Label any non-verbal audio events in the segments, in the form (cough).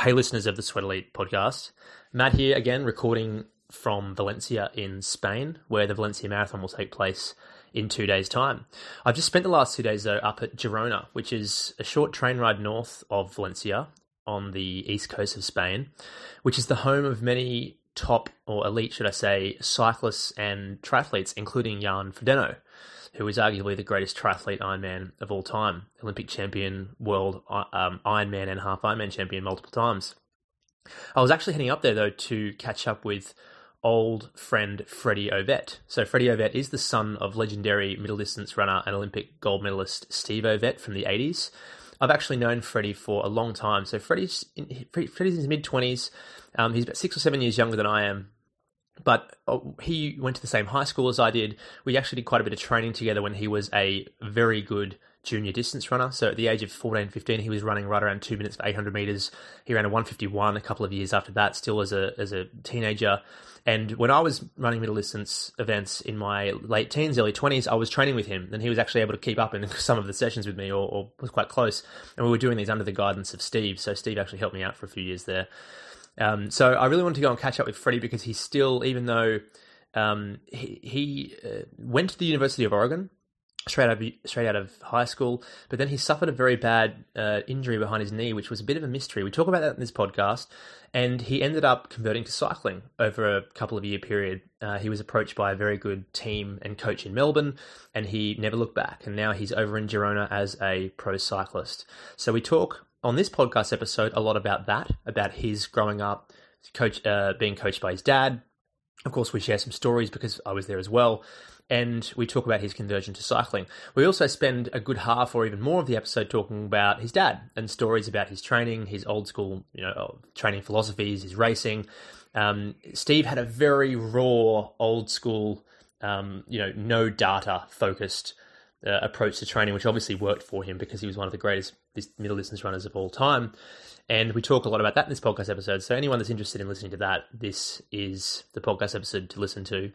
Hey, listeners of the Sweat Elite podcast. Matt here again, recording from Valencia in Spain, where the Valencia Marathon will take place in two days' time. I've just spent the last two days, though, up at Girona, which is a short train ride north of Valencia on the east coast of Spain, which is the home of many top, or elite, should I say, cyclists and triathletes, including Jan Frodeno who is arguably the greatest triathlete Ironman of all time, Olympic champion, world um, Ironman and half Ironman champion multiple times. I was actually heading up there though to catch up with old friend Freddy Ovett. So Freddy Ovett is the son of legendary middle distance runner and Olympic gold medalist Steve Ovett from the 80s. I've actually known Freddy for a long time. So Freddy's in, Freddy's in his mid 20s. Um, he's about six or seven years younger than I am but uh, he went to the same high school as I did. We actually did quite a bit of training together when he was a very good junior distance runner. So at the age of 14, 15, he was running right around two minutes for 800 meters. He ran a 151 a couple of years after that, still as a, as a teenager. And when I was running middle distance events in my late teens, early 20s, I was training with him and he was actually able to keep up in (laughs) some of the sessions with me or, or was quite close. And we were doing these under the guidance of Steve. So Steve actually helped me out for a few years there. Um, so I really wanted to go and catch up with Freddy because he's still, even though um, he, he uh, went to the University of Oregon straight out of, straight out of high school, but then he suffered a very bad uh, injury behind his knee, which was a bit of a mystery. We talk about that in this podcast, and he ended up converting to cycling over a couple of year period. Uh, he was approached by a very good team and coach in Melbourne, and he never looked back. And now he's over in Girona as a pro cyclist. So we talk on this podcast episode a lot about that, about his growing up, coach uh, being coached by his dad. Of course, we share some stories because I was there as well, and we talk about his conversion to cycling. We also spend a good half or even more of the episode talking about his dad and stories about his training, his old school, you know, training philosophies, his racing. Um, Steve had a very raw, old school, um, you know, no data focused uh, approach to training, which obviously worked for him because he was one of the greatest middle distance runners of all time. And we talk a lot about that in this podcast episode. So anyone that's interested in listening to that, this is the podcast episode to listen to.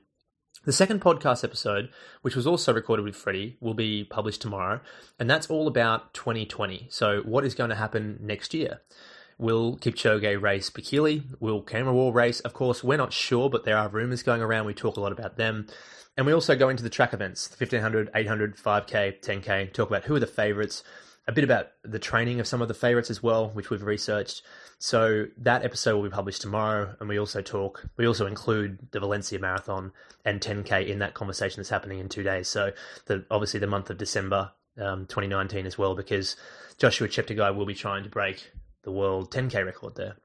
The second podcast episode, which was also recorded with Freddy, will be published tomorrow, and that's all about 2020. So, what is going to happen next year? Will Kipchoge race Bekele? Will Cameron Wall race? Of course, we're not sure, but there are rumors going around. We talk a lot about them. And we also go into the track events, the 1500, 800, 5K, 10K, talk about who are the favorites, a bit about the training of some of the favorites as well, which we've researched. So that episode will be published tomorrow, and we also talk, we also include the Valencia Marathon and 10K in that conversation that's happening in two days. So the, obviously the month of December um, 2019 as well, because Joshua Cheptegei will be trying to break the world 10K record there.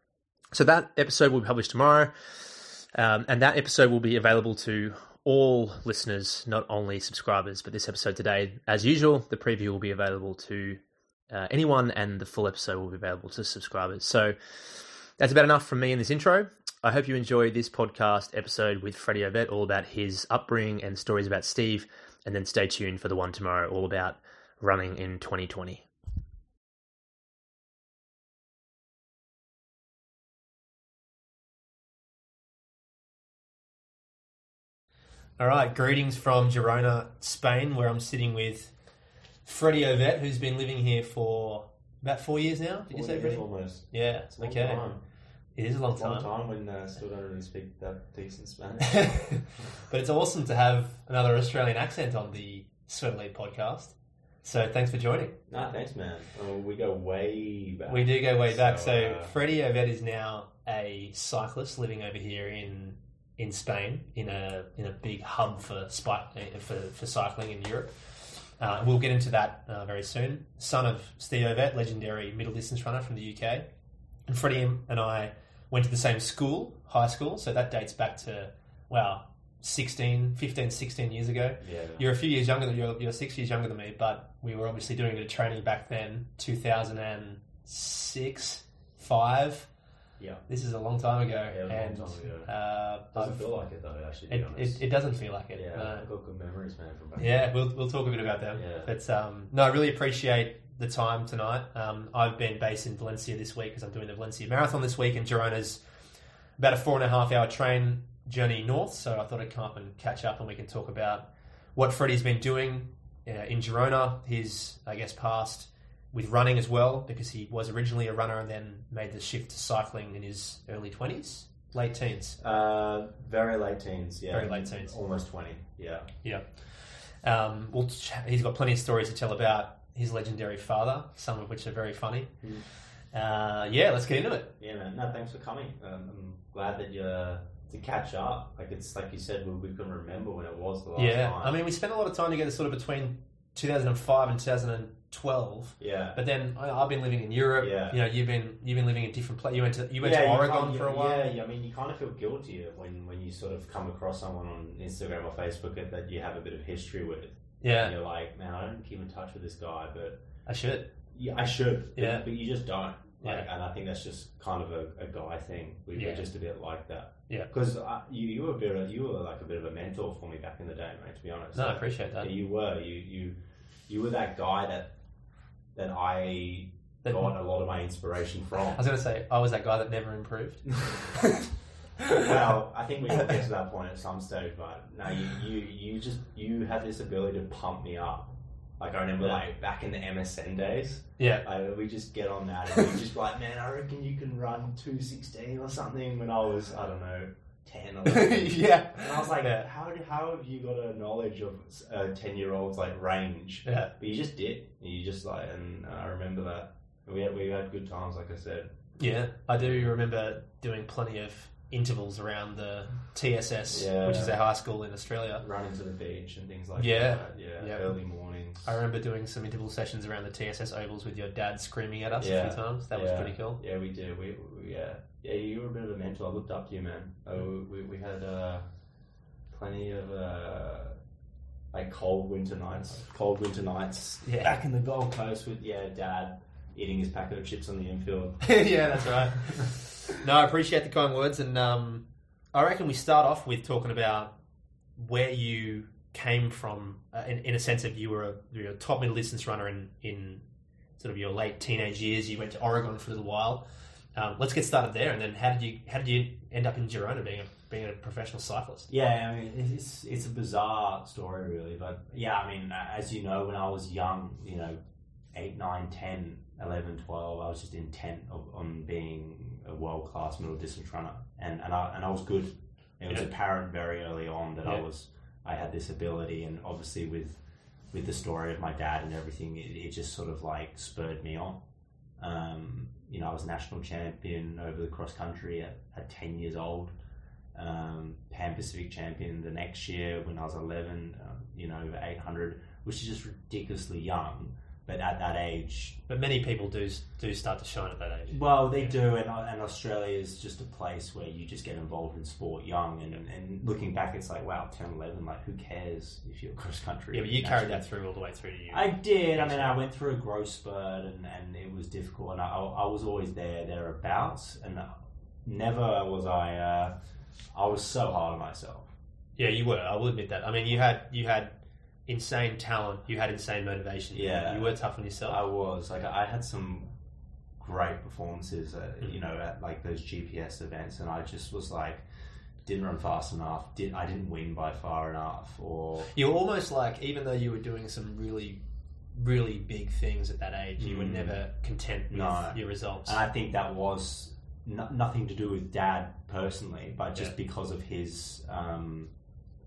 So that episode will be published tomorrow. Um, and that episode will be available to all listeners, not only subscribers. But this episode today, as usual, the preview will be available to uh, anyone, and the full episode will be available to subscribers. So that's about enough from me in this intro. I hope you enjoyed this podcast episode with Freddy Ovett, all about his upbringing and stories about Steve. And then stay tuned for the one tomorrow, all about running in 2020. All right, greetings from Girona, Spain, where I'm sitting with Freddy Ovett, who's been living here for about four years now. Did you say, Freddy? Almost. Yeah. It's a long okay. time. It is a long It's a long time. time when uh, still don't really speak that decent Spanish. (laughs) but it's awesome to have another Australian accent on the Sweat Elite podcast. So thanks for joining. nah, thanks, man. Oh, we go way back. We do go way back. So, uh, Freddy Ovett is now a cyclist living over here in in Spain in a in a big hub for spike, for for cycling in Europe. Uh, we'll get into that uh, very soon. Son of Steve Ovett, legendary middle distance runner from the UK, and Freddy and I went to the same school, high school. So that dates back to wow, 16, 15, 16 years ago. yeah. You're a few years younger than you're, you're six years younger than me, but we were obviously doing a bit of training back then, 2006, five. Yeah. This is a long time ago, Yeah, a long and time ago. Uh, Doesn't I've- feel like it though, actually. To it, be honest. it, it doesn't feel like it. yeah, no. I've got good memories, man, from back. Yeah, we'll we'll talk a bit about them. Yeah. But um, no, I really appreciate the time tonight. Um, I've been based in Valencia this week because I'm doing the Valencia Marathon this week, and Girona's about a four and a half hour train journey north. So I thought I'd come up and catch up, and we can talk about what Freddy's been doing uh, in Girona, his I guess past with running as well because he was originally a runner and then made the shift to cycling in his early twenties, late teens. Uh, very late teens, yeah. Very late teens. Almost 20, yeah. Yeah. Um, well, he's got plenty of stories to tell about his legendary father, some of which are very funny. Mm. Uh, yeah, let's get into it. Yeah, man. No, thanks for coming. Um, I'm glad that you're to catch up. Like it's like you said, we, we couldn't remember when it was the last yeah, time. I mean, we spent a lot of time together, sort of between 2005 and 2012. yeah. But then I, I've been living in Europe. Yeah. You know, you've been you've been living in different places. You went to you went yeah, to Oregon for a while. Yeah, yeah, I mean, you kind of feel guilty when, when you sort of come across someone on Instagram or Facebook that- that you have a bit of history with. Yeah, And you're like, man, I don't keep in touch with this guy, but I should. yeah, I should. But, Yeah. but you just don't. Like, Yeah. and I think that's just kind of a, a guy thing. We, Yeah. We're just a bit like that. Yeah. Because you, you were a bit of, you were like a bit of a mentor for me back in the day, mate. To be honest. No, I appreciate that. Yeah, you were. You you you were that guy that that I That- got a lot of my inspiration from. I was going to say I was that guy that never improved. (laughs) well, I think we will get to that point at some stage, but no, you, you you just you have this ability to pump me up. Like I remember, Yeah. like back in the MSN days, yeah, like, we just get on that and we just like, man, I reckon you can run two sixteen or something. When I was, I don't know, ten or. 11. yeah, And I was like, Yeah. how, do- how have you got a knowledge of a uh, 10 year old's like range? yeah. But you just did. You just like, and uh, I remember that. We had, we had good times, like I said. Yeah, I do remember doing plenty of intervals around the TSS, Yeah. which is a high school in Australia. Running to the beach and things like Yeah. that. Yeah. Yeah. Early mornings. I remember doing some interval sessions around the TSS ovals with your dad screaming at us a few times. That was pretty cool. Yeah, we did. We, we yeah. Yeah, you were a bit of a mentor. I looked up to you, man. Oh, we, we had uh, plenty of uh, like cold winter nights. Cold winter nights Yeah. back in the Gold Coast with yeah, dad eating his packet of chips on the infield. (laughs) yeah, that's right. no, I appreciate the kind words, and um, I reckon we start off with talking about where you came from, uh, in, in a sense of you were a, you were a top middle distance runner in, in sort of your late teenage years. You went to Oregon for a little while. Um, let's get started there, and then how did you how did you end up in Girona being a being a professional cyclist? Yeah, I mean, it's it's a bizarre story, really. But yeah, I mean, as you know, when I was young, you know, 8, 9, 10, 11, 12, I was just intent of, on being a world class middle distance runner, and and I and I was good. It was Yeah. apparent very early on that I was I had this ability, and obviously with with the story of my dad and everything, it, it just sort of like spurred me on. Um, you know, I was national champion over the cross country at, at 10 years old. Um, Pan Pacific champion the next year when I was 11, uh, you know, over 800, which is just ridiculously young. But at that age, But many people do do start to shine at that age. well, they do, and, and Australia is just a place where you just get involved in sport young. And, and looking back, it's like, wow, 10, 11, like, who cares if you're (laughs) cross country? Yeah, but you carried that through all the way through to you. I did. I mean, I went through a growth spurt, and, and it was difficult. And I, I was always there, thereabouts, and never was I. Uh, I was so hard on myself. Yeah, you were. I will admit that. I mean, you had you had insane talent. You had insane motivation. Yeah. you were tough on yourself. I was like, I had some great performances, at, Mm. you know, at like those GPS events, and I just was like, didn't run fast enough. Did I didn't win by far enough, or you were almost like, even though you were doing some really, really big things at that age, you were Mm. never content with No. your results. And I think that was no, nothing to do with dad personally, but just Yeah. because of his. Um,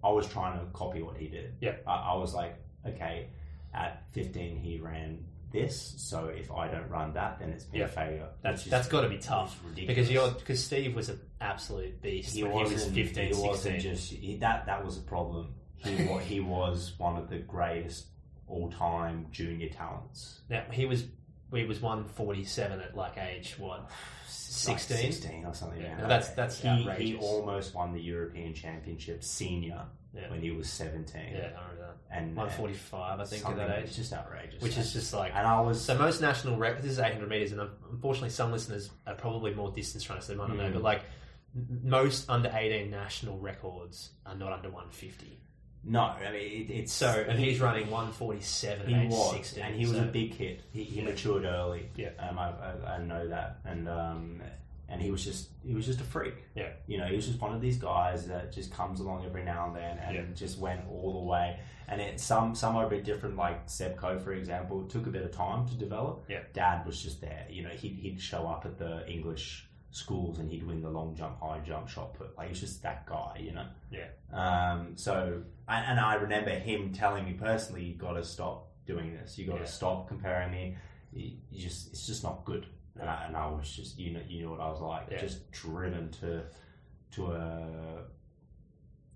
I was trying to copy what he did. Yeah. I, I was like, okay, at 15 he ran this, so if I don't run that, then it's been Yeah. a failure. that's that's got to be tough ridiculous. because you're because Steve was an absolute beast he when he wasn't, 15, he 16. wasn't just he, that. That was a problem. He (laughs) he was one of the greatest all-time junior talents. Now he was he was 147 at like age what? Like 16? 16 or something. Yeah, that's- that's he, outrageous. he almost won the European Championship senior Yeah. when he was 17. Yeah, I remember that. And 145, I think, at that age, It's just outrageous. which is just like and I was So most national records, this is 800 meters, and unfortunately, some listeners are probably more distance runners. So they might not know, Mm. but like most under 18 national records are not under 150. No. I mean, it, it's So and he's running 147 he was, 16, and he was so- a big kid. He, he Yeah. matured early. Yeah. um, I, I, I know that, and um, and he was just he was just a freak. Yeah. you know, he was just one of these guys that just comes along every now and then and Yeah. just went all the way. And it, some some are a bit different, like Seb Coe, for example, took a bit of time to develop. Yeah. Dad was just there. You know, he'd, he'd show up at the English schools and he'd win the long jump, high jump, shot put. Like, he's just that guy, you know? Yeah. Um, so, and, and I remember him telling me personally, you got to stop doing this. You got to Yeah. stop comparing me. You, you just, it's just not good. And I, and I was just, you know, you know what I was like, Yeah. just driven to, to a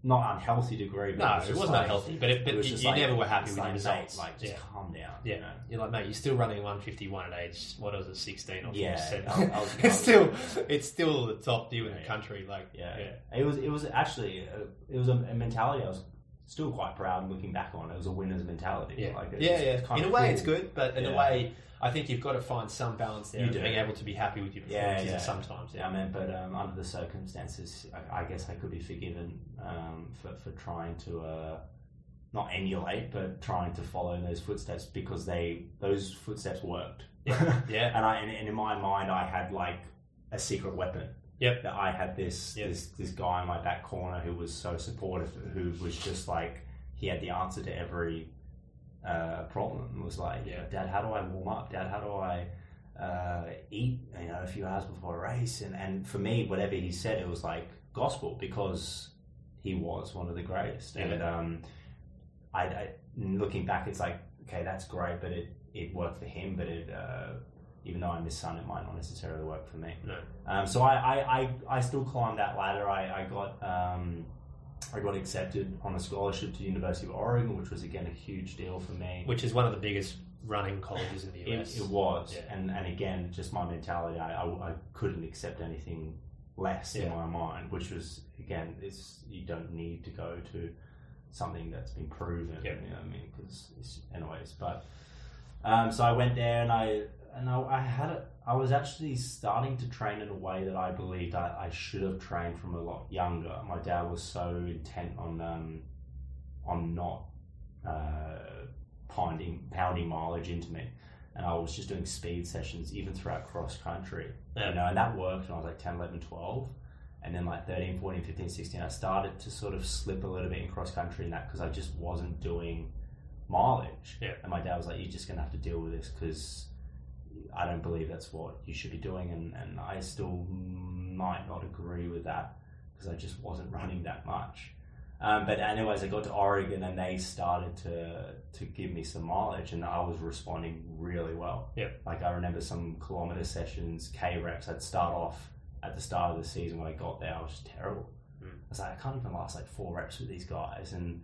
not unhealthy degree. But No, was it wasn't like- unhealthy, but, it, but it was you, you like- never were happy with your like, results. like, just yeah. calm down. Yeah. You know? You're like, mate, you're still running 151 at age, what was it, 16 or Yeah, 17? (laughs) I was- I was- (laughs) it's still, it's still the top deal in the country. Like, Yeah, yeah. it was. It was actually. uh it was a, a mentality I was still quite proud looking back on. It was a winner's mentality. Yeah, like, it's yeah, yeah. In a way, cool. it's good, but in a way, I think you've got to find some balance there You do. being able to be happy with your Yeah, performances yeah. sometimes. Yeah, I mean, but um, under the circumstances, I, I guess I could be forgiven um, for for trying to uh, not emulate, but trying to follow in those footsteps because they those footsteps worked. Yeah, (laughs) yeah. and I and, and in my mind, I had like a secret weapon. Yep. That I had this Yep. this this guy in my back corner who was so supportive, who was just like he had the answer to every uh, problem. It was like, Yeah. Dad, how do I warm up? Dad, how do I uh, eat? You know, a few hours before a race. And and for me, whatever he said, it was like gospel because he was one of the greatest. Yeah. And um, I, I looking back, it's like okay, that's great, but it it worked for him, but it. Uh, even though I'm his son, it might not necessarily work for me. No. Um, so I, I, I, I still climbed that ladder. I, I got um, I got accepted on a scholarship to the University of Oregon, which was again a huge deal for me. Which is one of the biggest running colleges in the US. It, it was, Yeah. and and again, just my mentality. I, I, I couldn't accept anything less in my mind, which was again, it's you don't need to go to something that's been proven. Yeah. You know what I mean? Because anyways, but um, so I went there and I and I, I had it. I was actually starting to train in a way that I believed I, I should have trained from a lot younger. My dad was so intent on um, on not uh, pounding pounding mileage into me, and I was just doing speed sessions even throughout cross country. Yeah. You know, and that worked when I was like 10, 11, 12. And then like 13, 14, 15, 16, I started to sort of slip a little bit in cross country in that because I just wasn't doing mileage. Yeah. And my dad was like, you're just going to have to deal with this because I don't believe that's what you should be doing. And, and I still might not agree with that because I just wasn't running that much. Um, but anyways, I got to Oregon and they started to to give me some mileage, and I was responding really well. Yeah. Like I remember some kilometer sessions, K reps. I'd start off at the start of the season when I got there. I was just terrible. Mm. I was like, I can't even last like four reps with these guys, and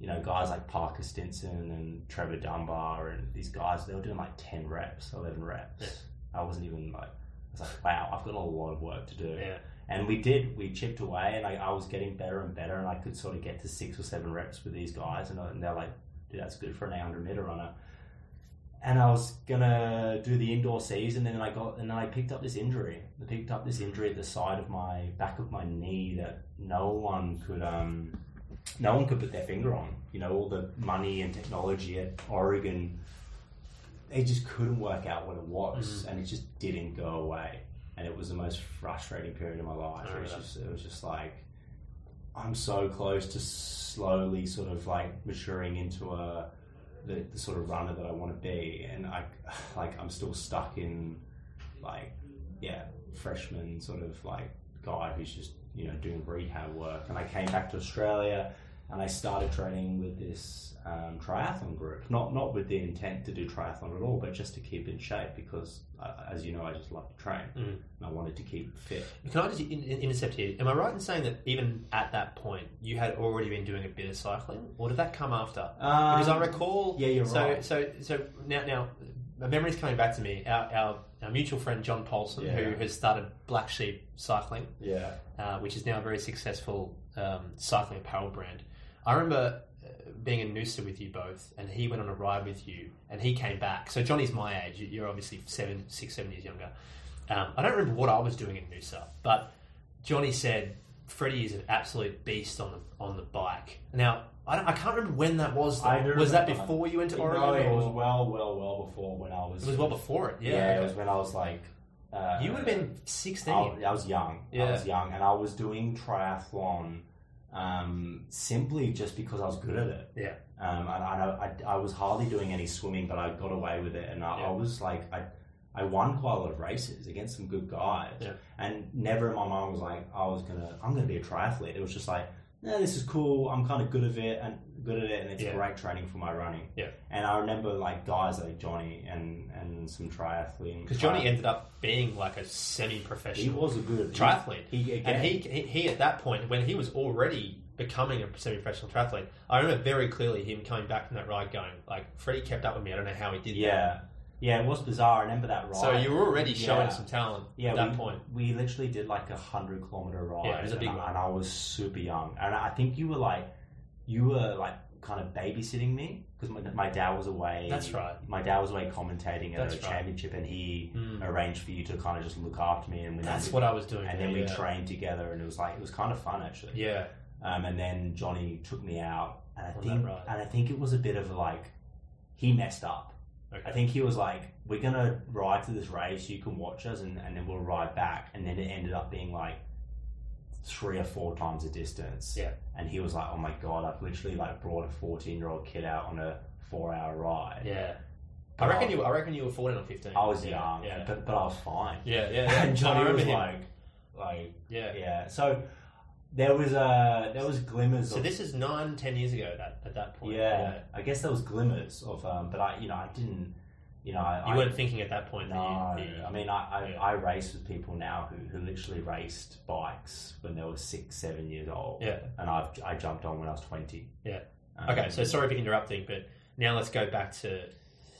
you know, guys like Parker Stinson and Trevor Dunbar and these guys, they were doing like ten reps, eleven reps. Yeah. I wasn't even like. I was like, wow, I've got a lot of work to do. Yeah. And we did. We chipped away, and I, I was getting better and better, and I could sort of get to six or seven reps with these guys, and, and they're like, "Dude, that's good for an 800 meter runner." And I was gonna do the indoor season, and then I got, and then I picked up this injury. I picked up this injury at the side of my back of my knee that no one could, um, no one could put their finger on. You know, all the money and technology at Oregon, they just couldn't work out what it was, mm. and it just didn't go away and it was the most frustrating period of my life. It was just, it was just like I'm so close to slowly sort of like maturing into a the, the sort of runner that I want to be, and I (sighs) like I'm still stuck in like yeah freshman sort of like guy who's just you know doing rehab work. And I came back to Australia and I started training with this um, triathlon group. Not not with the intent to do triathlon at all, but just to keep in shape because, uh, as you know, I just love to train Mm. and I wanted to keep fit. Can I just in, in, intercept here? Am I right in saying that even at that point you had already been doing a bit of cycling, or did that come after? because I recall. Um, yeah, you're so, right. So, so now, now, my memory's coming back to me. Our, our, our mutual friend John Paulson, Yeah. who has started Black Sheep Cycling, Yeah, uh, which is now a very successful um, cycling apparel brand. I remember uh, being in Noosa with you both, and he went on a ride with you, and he came back. So Johnny's my age. You're obviously seven, six, seven years younger. Um, I don't remember what I was doing in Noosa, but Johnny said Freddy is an absolute beast on the on the bike. Now I, I can't remember when that was. Though. I do was that before you went to no, Oregon? it or- was well, well, well before when I was. it was well before it. Yeah, Yeah, it was when I was like Uh, You would have been 16. I, I was young. I was young, and I was doing triathlon um, simply just because I was good at it. Yeah. Um, and I, I, I was hardly doing any swimming, but I got away with it, and I, Yeah. I was like, I, I won quite a lot of races against some good guys, Yeah. and never in my mind was like, I was gonna, I'm gonna be a triathlete. It was just like, yeah, this is cool. I'm kind of good at it, and good at it, and it's Yeah. great training for my running. Yeah. And I remember like guys like Johnny and and some triathlete Because Johnny ended up being like a semi-professional he was a good triathlete. He, he again, And he, he, he at that point, when he was already becoming a semi-professional triathlete, I remember very clearly him coming back from that ride going, like, Freddy kept up with me. I don't know how he did that. Yeah, it was bizarre. I remember that ride. So you were already showing Yeah. some talent yeah, at that we, point. we literally did like a hundred kilometer ride. Yeah, it was a big and, I- one. and I was super young. And I think you were like, you were like kind of babysitting me because my, my dad was away. That's right. My dad was away commentating at That's a right. championship, and he Mm. arranged for you to kind of just look after me. And we That's what I was doing. And then we yeah. trained together, and it was like it was kind of fun actually. Yeah. Um, and then Johnny took me out, and I On think, ride. and I think it was a bit of like, he messed up. Okay. I think he was like, "We're gonna ride to this race. You can watch us, and, and then we'll ride back." And then it ended up being like three or four times the distance. Yeah. And he was like, "Oh my god, I've literally like brought a fourteen-year-old kid out on a four-hour ride." Yeah. I reckon you. I reckon you were fourteen or fifteen. I was yeah, young, Yeah. but but I was fine. yeah. Yeah. (laughs) Yeah. And Johnny was him. like, like, yeah. yeah. So there was uh there was glimmers. So of, this is nine, ten years ago. That at that point. yeah, I guess there was glimmers of, um, but I, you know, I didn't, you know, I, You weren't thinking at that point. No, that you, the, I mean, I, I, yeah. I race with people now who, who literally raced bikes when they were six, seven years old, yeah. and I've I jumped on when I was twenty. Yeah. Um, Okay. So sorry for interrupting, but now let's go back to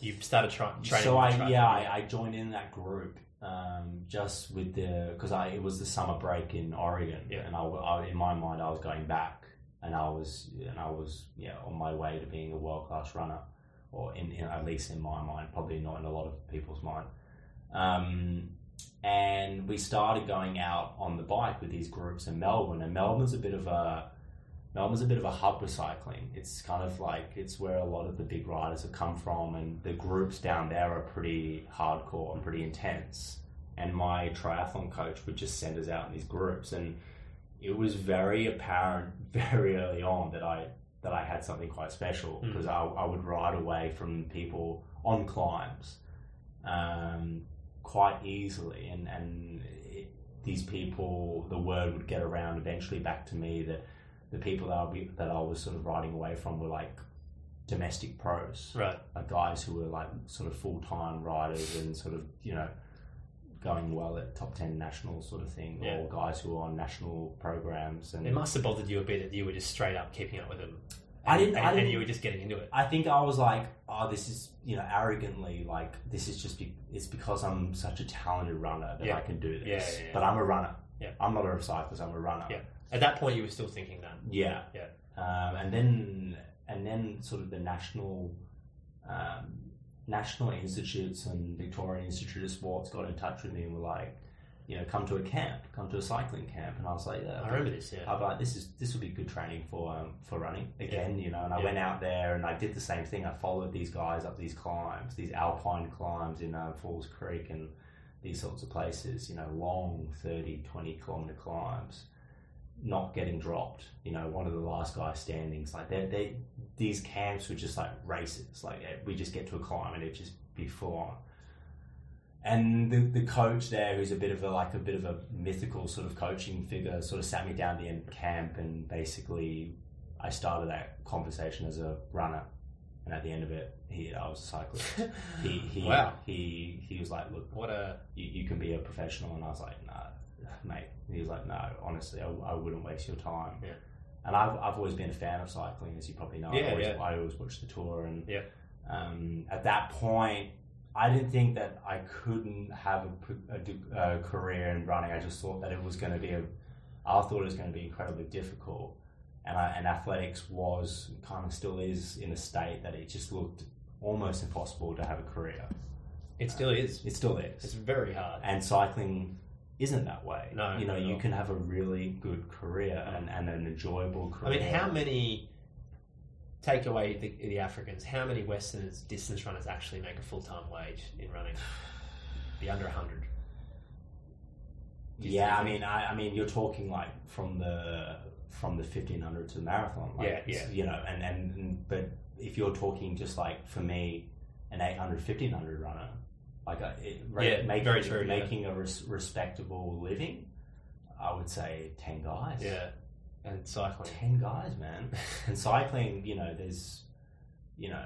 you started try, training. so I yeah I, I joined in that group um, just with the because I it was the summer break in Oregon Yeah. and I, I- in my mind I was going back and I was and I was yeah on my way to being a world class runner or in, in at least in my mind probably not in a lot of people's mind um, and we started going out on the bike with these groups in Melbourne and Melbourne's a bit of a Melbourne's a bit of a hub for cycling. It's kind of like it's where a lot of the big riders have come from, and the groups down there are pretty hardcore and pretty intense. And my triathlon coach would just send us out in these groups, and it was very apparent (laughs) very early on that I that I had something quite special Mm. because I, I would ride away from people on climbs um, quite easily, and and it, these people, the word would get around eventually back to me that the people that I, be, that I was sort of riding away from were like domestic pros, Right. like guys who were like sort of full time riders and sort of you know going well at top ten national sort of thing, Yeah. or guys who were on national programs. And It must have bothered you a bit that you were just straight up keeping up with them. I didn't- And, I didn't- you were just getting into it. I think I was like, oh, this is you know arrogantly like this is just be- it's because I'm such a talented runner that Yeah. I can do this. Yeah. But I'm a runner. Yeah. I'm not a cyclist. I'm a runner. Yeah. At that point, you were still thinking that. Yeah. Yeah. Um, and then and then sort of the national um, national institutes and Victorian Institute of Sports got in touch with me and were like, you know, come to a camp, come to a cycling camp, and I was like, yeah, I remember this. Yeah. I was like, this is this would be good training for um, for running again, you know. And I Yeah. went out there and I did the same thing. I followed these guys up these climbs, these alpine climbs in uh, Falls Creek and these sorts of places. You know, long 30, 20 kilometer climbs, not getting dropped. You know, one of the last guys standing. It's like they they these camps were just like races. Like eh, we just get to a climb and it just be full on and the, the coach there, who's a bit of a like a bit of a mythical sort of coaching figure, sort of sat me down at the end of camp, and basically, I started that conversation as a runner, and at the end of it, he I was a cyclist. (laughs) he he Wow. he he was like, look, What a you, you can be a professional, and I was like, nah, mate. And he was like, no, honestly, I, I wouldn't waste your time. Yeah. And I've, I've always been a fan of cycling, as you probably know. Yeah, I, always, yeah. I always watch the tour, and Yeah. um, at that point, I didn't think that I couldn't have a a career in running. I just thought that it was going to be a, I thought it was going to be incredibly difficult, and I, and athletics was kind of still is in a state that it just looked almost impossible to have a career. it still is. It still is, It's very hard. and cycling isn't that way. No, you know, at you can have a really good career and, and an enjoyable career. I mean, how many take away the, the Africans? How many Westerners, distance runners, actually make a full time wage in running? Be under hundred. Yeah, I mean, I, I mean, you're talking like from the from the fifteen hundred to the marathon. Like, Yeah, yeah. You know, and, and and but if you're talking just like for me, an 800, 1500 runner, like a, it, ra- Yeah, making very true, yeah. making a res- respectable living, I would say ten guys. yeah, and cycling. ten guys, man. (laughs) and cycling, you know, there's you know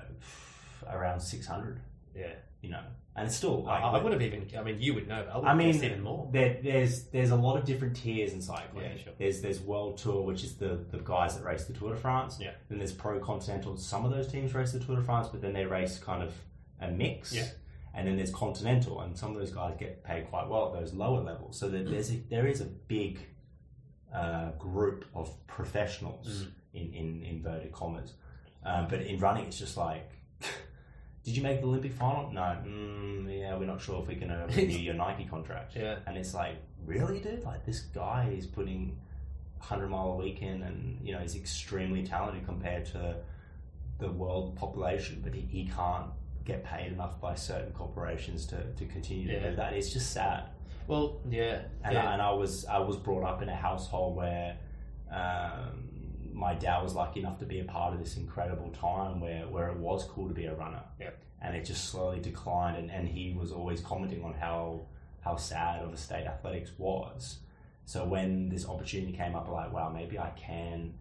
around six hundred. Yeah, You know, and it's still I, like I would have even. I mean, you would know. I, I mean, even more. There, there's there's a lot of different tiers in cycling. Yeah, sure. There's there's World Tour, which is the, the guys that race the Tour de France. Yeah. Then there's Pro Continental. Some of those teams race the Tour de France, but then they race kind of a mix. Yeah. And then there's Continental, and some of those guys get paid quite well at those lower levels. So there, there's a, there is a big uh, group of professionals Mm. in, in inverted commas. Um, but in running, it's just like, (laughs) did you make the Olympic final? No. Mm, yeah, we're not sure if we're going (laughs) to renew your Nike contract. Yeah. And it's like, really, dude? Like this guy is putting hundred mile a week in, and you know he's extremely talented compared to the world population, but he, he can't get paid enough by certain corporations to, to continue to Yeah. do that. It's just sad. Well, yeah, And, yeah. I, and I was I was brought up in a household where um, my dad was lucky enough to be a part of this incredible time where, where it was cool to be a runner. Yeah. And it just slowly declined, and, and he was always commenting on how how sad of a state athletics was. So when this opportunity came up, I'm like, wow, maybe I can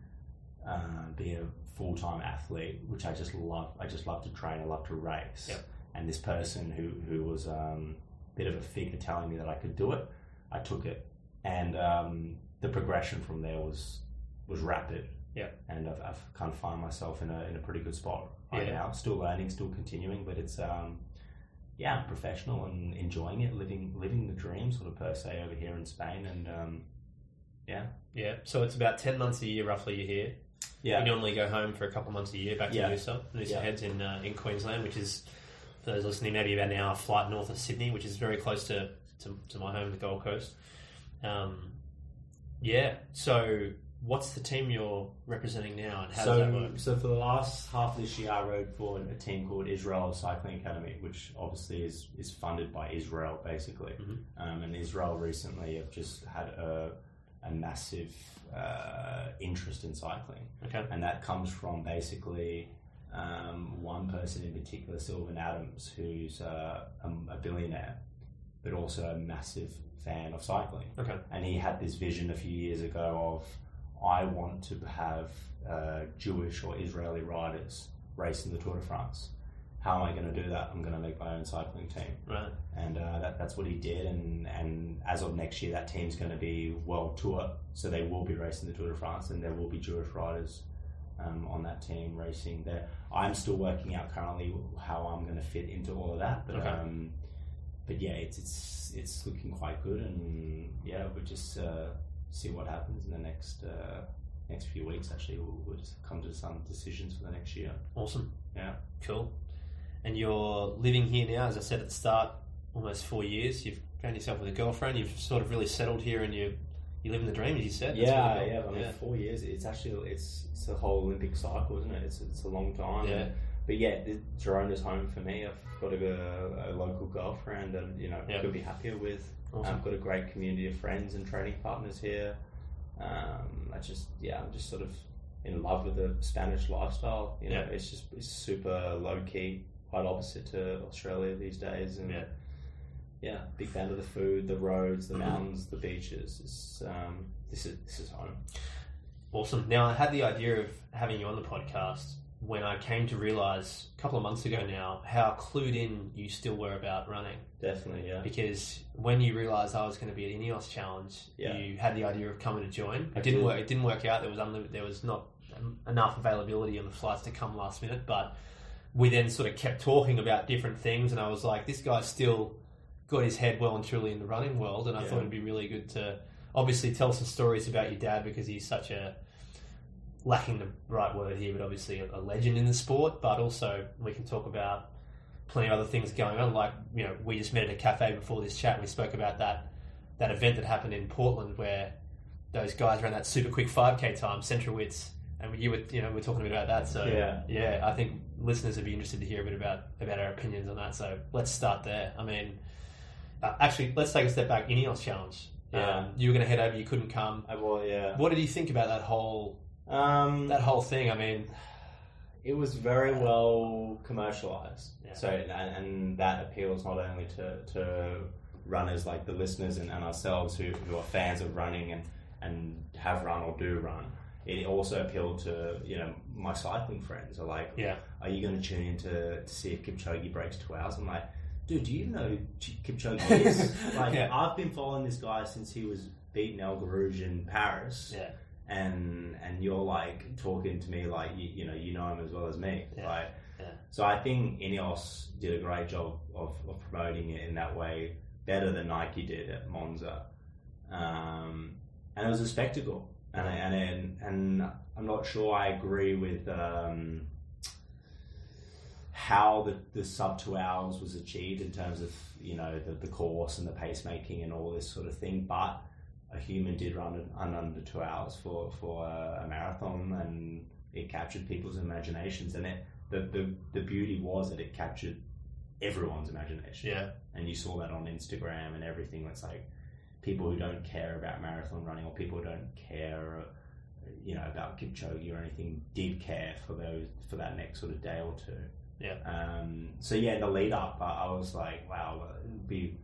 uh, be a full time athlete, which I just love. I just love to train. I love to race. Yep. And this person who who was um, a bit of a figure telling me that I could do it, I took it, and um, the progression from there was was rapid. Yep. And I've, I've kind of found myself in a in a pretty good spot right Yeah. now. Still learning, still continuing, but it's um, yeah, I'm professional and enjoying it, living living the dream sort of per se over here in Spain, and um, yeah, yeah. So it's about ten months a year, roughly. You're here. Yeah, You normally go home for a couple of months a year back to Yeah. Noosa, Noosa Yeah. Heads in uh, in Queensland, which is for those listening, maybe about an hour flight north of Sydney, which is very close to to, to my home, the Gold Coast. Um, yeah. So, what's the team you're representing now, and how does that so, work? so for the last half of this year, I rode for a team called Israel Cycling Academy, which obviously is, is funded by Israel, basically. Mhm. Um, and Israel recently have just had a, a massive uh, interest in cycling. Okay. and that comes from basically um, one person in particular, Sylvan Adams, who's uh, a, a billionaire, but also a massive fan of cycling. Okay. And he had this vision a few years ago of, I want to have uh, Jewish or Israeli riders racing the Tour de France. How am I going to do that? I'm going to make my own cycling team Right. and uh, that, that's what he did. And, and as of next year, that team's going to be World Tour, so they will be racing the Tour de France, and there will be Jewish riders um, on that team racing there. I'm still working out currently how I'm going to fit into all of that, but Okay. um, but yeah, it's it's it's looking quite good, and yeah, we'll just uh, see what happens in the next. Uh, Next few weeks, actually, we'll, we'll just come to some decisions for the next year. Awesome. Yeah. Cool. And you're living here now, as I said at the start, almost four years. You've found yourself with a girlfriend. You've sort of really settled here, and you you live in the dream, as you said. That's Yeah, really yeah. I mean, four years. It's actually it's it's a whole Olympic cycle, isn't it? It's it's a long time. Yeah. But yeah, the- Girona's home for me. I've got a, a local girlfriend that you know Yeah. could be happier with. Awesome. I've got a great community of friends and training partners here. Um, I just yeah, I'm just sort of in love with the Spanish lifestyle. You know, Yeah. it's just it's super low key, quite opposite to Australia these days. And Yeah. yeah, big fan of the food, the roads, the mountains, the beaches. It's, um, this is this is home. Awesome. Now, I had the idea of having you on the podcast when I came to realize a couple of months ago now how clued in you still were about running. Definitely, yeah. Because when you realized I was going to be at Ineos Challenge, Yeah. you had the idea of coming to join. It didn't work. It didn't work out. There was unlimited. There was not um, enough availability on the flights to come last minute. But we then sort of kept talking about different things, and I was like, this guy's still got his head well and truly in the running world, and I Yeah. thought it'd be really good to obviously tell some stories about your dad because he's such a lacking the right word here, but obviously a, a legend in the sport. But also we can talk about plenty of other things going on. Like you know, we just met at a cafe before this chat. and We spoke about that that event that happened in Portland where those guys ran that super quick five k time, Centrowitz, and you were you know we are talking a bit about that. So Yeah. yeah, I think listeners would be interested to hear a bit about about our opinions on that. So let's start there. I mean, uh, actually, let's take a step back. Ineos Challenge. Yeah, Um, you were going to head over, you couldn't come. I well, yeah. What did you think about that whole Um, that whole thing? I mean, it was very well commercialized. Yeah. So and, and that appeals not only to, to runners like the listeners and, and ourselves who, who are fans of running and, and have run or do run. It also appealed to you know my cycling friends are like, yeah, are you going to tune in to, to see if Kipchoge breaks two hours? I'm like, dude, do you know Ch- Kipchoge (laughs) is? like, Yeah. I've been following this guy since he was beating El Guerrouj in Paris yeah, and and you're like talking to me like you, you know you know him as well as me Yeah. like Yeah. so I think Ineos did a great job of, of promoting it in that way better than Nike did at Monza um, and it was a spectacle and and and, and I'm not sure I agree with um, how the, the sub two hours was achieved in terms of you know the, the course and the pacemaking and all this sort of thing but a human did run un- under two hours for for a, a marathon, and it captured people's imaginations. And it the, the the beauty was that it captured everyone's imagination. yeah, And you saw that on Instagram and everything. It's like people who don't care about marathon running or people who don't care, uh, you know, about Kipchoge or anything, did care for those for that next sort of day or two. Yeah. Um, so yeah, the lead up, I, I was like, wow, would be.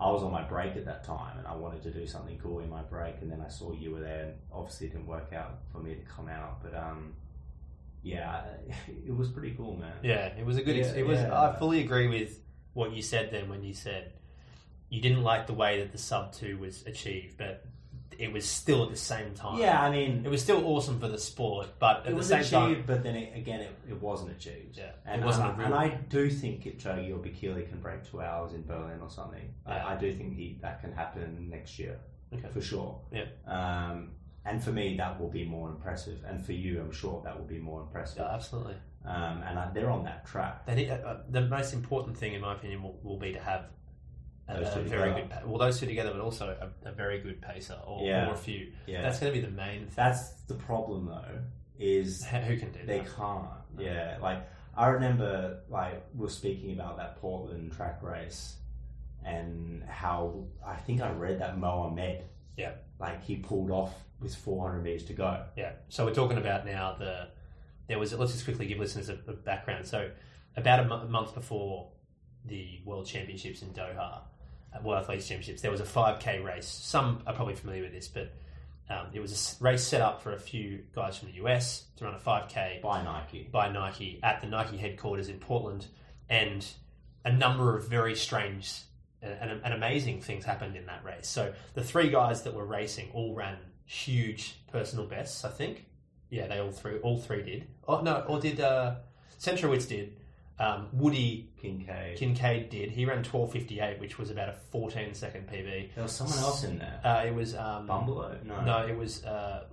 I was on my break at that time, and I wanted to do something cool in my break. And then I saw you were there, and obviously it didn't work out for me to come out. But um, yeah, (laughs) it was pretty cool, man. yeah. It was a good. ex- Yeah, it was. yeah. I fully agree with what you said then when you said you didn't like the way that the sub two was achieved, but it was still at the same time. Yeah, I mean, It was still awesome for the sport, but at it the was same achieved, time, but then it, again, it, it wasn't achieved. Yeah, and, it wasn't and, a I- real- and I do think Kipchoge or Bekele can break two hours in Berlin or something. Yeah. I, I do think he, that can happen next year Okay. for sure. Yeah. Um, and for me, that will be more impressive, and for you, I'm sure that will be more impressive. Yeah, absolutely. Um, and I, they're on that track. They need, uh, uh, the most important thing, in my opinion, will, will be to have Those a two very together. good. Well, those two together, but also a, a very good pacer, or, Yeah. or a few. Yeah, That's going to be the main. Thing. that's the problem though. Is Who can do that? They that? can't. Yeah, like I remember, like we were speaking about that Portland track race, and how I think I read that Mohamed. Yeah. Like he pulled off with 400 meters to go. Yeah. So we're talking about now the there was let's just quickly give listeners a, a background. So about a mo- month before the World Championships in Doha, World Athletics Championships, there was a 5k race. Some are probably familiar with this, but um, it was a race set up for a few guys from the US to run a 5k By Nike. by Nike at the Nike headquarters in Portland, and a number of very strange and, and, and amazing things happened in that race. So the three guys that were racing all ran huge personal bests. I think, yeah, they all three all three did. Oh no, or did uh, Centrowitz did. Um, Woody Kincaid. Kincaid did. He ran twelve fifty eight, which was about a fourteen second PB. there was someone else in there. Uh, it was um, Bumbalough? No. No, it was uh,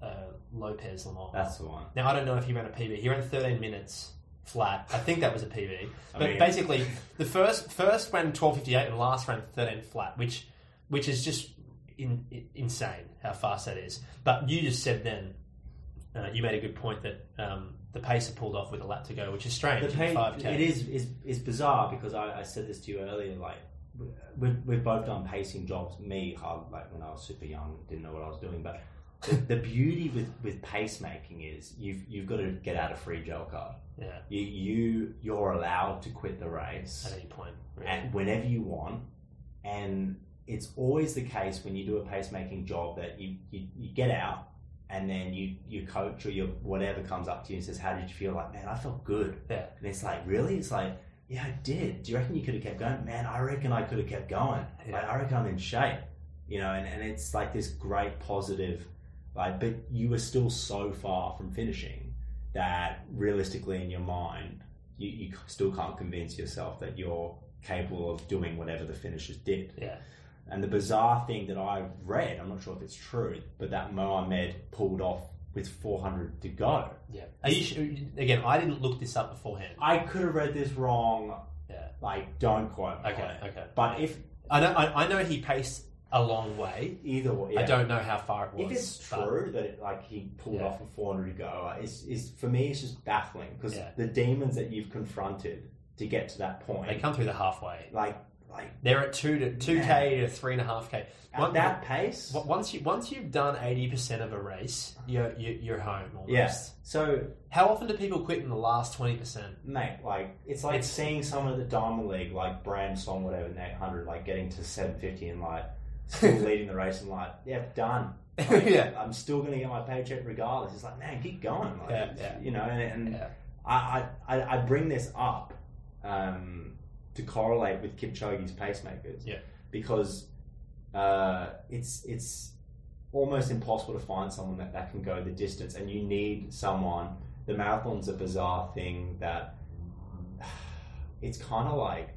uh, Lopez Lomong. That's the one. Now I don't know if he ran a PB. He ran 13 minutes flat. I think that was a PB. But mean- basically, the first first ran 12:58 and last ran 13 flat, which which is just in, in, insane how fast that is. But you just said then, uh, you made a good point that um, the pacer pulled off with a lap to go, which is strange. The 5K. it is, is is bizarre because I, I said this to you earlier. Like we've, we've both done pacing jobs. Me, hard, like when I was super young, didn't know what I was doing. But the, the beauty with with pacemaking is you've you've got to get out a free gel card. Yeah, You you you're allowed to quit the race at any point. Really. and whenever you want, and it's always the case when you do a pacemaking job that you, you, you get out and then you your coach or your whatever comes up to you and says, "How did you feel?" Like, man, I felt good. Yeah. And it's like, really? It's like, yeah, I did. Do you reckon you could have kept going? Man, I reckon I could have kept going. Yeah. Like, I reckon I'm in shape. You know, and, and it's like this great positive, like, but you were still so far from finishing that realistically in your mind, you, you still can't convince yourself that you're capable of doing whatever the finishers did. Yeah. And the bizarre thing that I read, I'm not sure if it's true, but that Mohamed pulled off with 400 to go. Yeah. Are you sure, again? I didn't look this up beforehand. I could have read this wrong. Yeah. Like, don't quote me. Okay. Okay. But if I know. I, I know he paced a long way. either way, I don't know how far it was. If it's true that it, like he pulled Yeah. off with 400 to go, is is for me it's just baffling because Yeah. the demons that you've confronted to get to that point, They come through the halfway. like like They're at two to two k to three and a half k. at that pace. once you once you've done eighty percent of a race, you're you're, you're home. Almost. Yes. So, How often do people quit in the last twenty percent? mate, like it's like It's- seeing someone at the Diamond League, like Bram Som, whatever, in eight hundred, like getting to seven fifty and like still (laughs) leading the race and like, yeah, done. (laughs) Like, Yeah. I'm still going to get my paycheck regardless. It's like, man, keep going. Like, Yeah, yeah. You know, and, and Yeah. I, I, I bring this up um, to correlate with Kipchoge's pacemakers. Yeah. Because uh, it's it's almost impossible to find someone that, that can go the distance, and you need someone. The marathon's a bizarre thing that (sighs) it's kind of like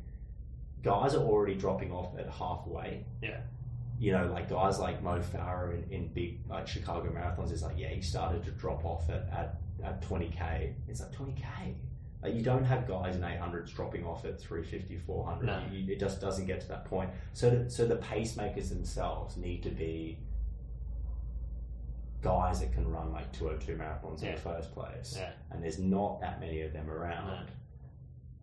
guys are already dropping off at halfway. Yeah. You know, like guys like Mo Farah in, in big like Chicago marathons is like, yeah, he started to drop off at, at, at 20k. It's like 20k. You don't have guys in 800s dropping off at 350, 400. No. You- it just doesn't get to that point. So, the, so the pacemakers themselves need to be guys that can run like 202 marathons in the first place. Yeah. And there's not that many of them around. No.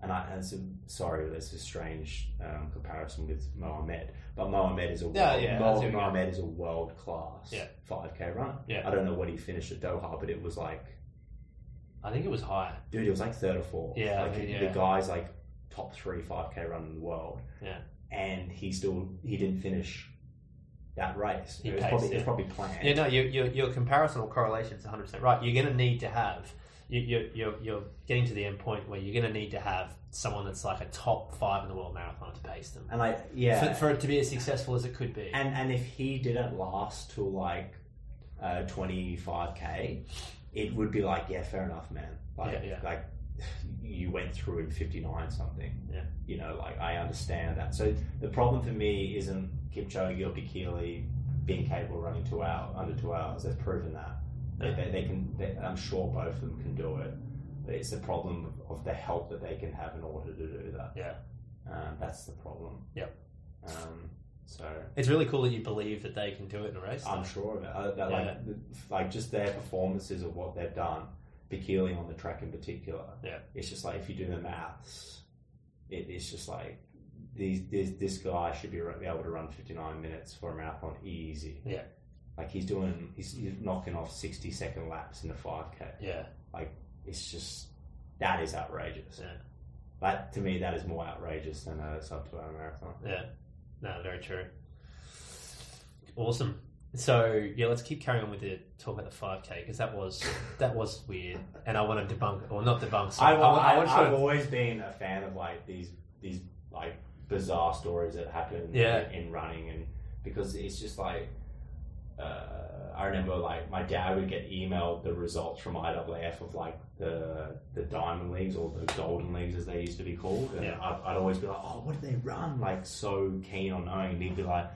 And I, so, sorry, there's a strange um, comparison with Mohamed, but Mohamed is a Yeah, world, yeah, Mo- yeah. Mohamed is a world class Yeah. 5k runner. Yeah. I don't know what he finished at Doha, but it was like, I think it was higher. dude, it was like third or fourth. Yeah, like the yeah. guy's like top three 5k run in the world. Yeah. and he still he didn't finish that race. He it was paced probably it it. was probably planned. Yeah, no, your, your, your comparison or correlation is 100% right. You're going to need to have, you, you're, you're, you're getting to the end point where you're going to need to have someone that's like a top five in the world marathon to pace them. and like yeah, For, for it to be as successful as it could be. And and if he didn't last till like uh, twenty five k, it would be like yeah, fair enough, man. Like Yeah, yeah. like (laughs) you went through in fifty nine something. Yeah. You know, like I understand that. So the problem for me isn't Kipchoge or Bekele being capable of running two hours under two hours. They've proven that. They, they, they can. They, I'm sure both of them can do it. But it's the problem of the help that they can have in order to do that. Yeah. Um, that's the problem. Yep. Um, so It's really cool that you believe that they can do it in a race. I'm sure of it. Uh, Yeah. like, like just their performances of what they've done, Bekele on the track in particular. Yeah. It's just like if you do the maths, it, it's just like these this, this guy should be, able to run 59 minutes for a marathon easy. Yeah. Like he's doing, he's, he's knocking off 60 second laps in a 5k. Yeah. like It's just that is outrageous. Yeah. That to me, that is more outrageous than a sub two hour marathon. Yeah. No, very true. Awesome. So yeah, let's keep carrying on with the talk about the five k because that was that was weird, and I want to debunk or not debunk. So I, I, I, I, want have to. always been a fan of like these these like bizarre stories that happen Yeah. in, in running, and because it's just like uh, I remember like my dad would get emailed the results from IAAF of like the the diamond leagues or the golden leagues as they used to be called, and Yeah. I'd, I'd always be like, oh, what did they run? Like so keen on knowing, and he'd be like.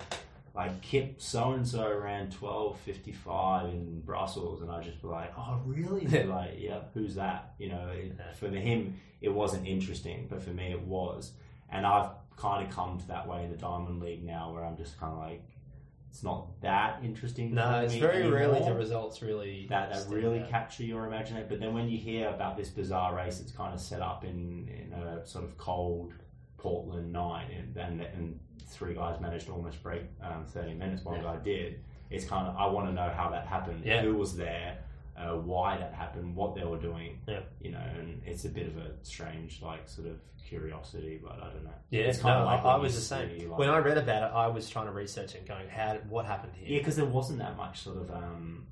Like Kip so and so ran twelve fifty five in Brussels, and I'd just be like, "Oh, really?" They're (laughs) like, "Yeah, who's that?" You know, it, for him, it wasn't interesting, but for me, it was. And I've kind of come to that way in the Diamond League now, where I'm just kind of like, it's not that interesting. No, it's me very anymore, rarely the results really that, that really out. capture your imagination. But then when you hear about this bizarre race, it's kind of set up in in a sort of cold Portland night, and and, and three guys managed to almost break um, 30 minutes. One Yeah. guy did. It's kind of I want to know how that happened. Yeah. Who was there? Uh, why that happened? What they were doing? Yeah. You know, and it's a bit of a strange, like, sort of curiosity, but I don't know. Yeah, It's no, kinda like I, I was the same. like- when I read about it, I was trying to research it, and going, "How? What happened here? Yeah, because there wasn't that much sort of um,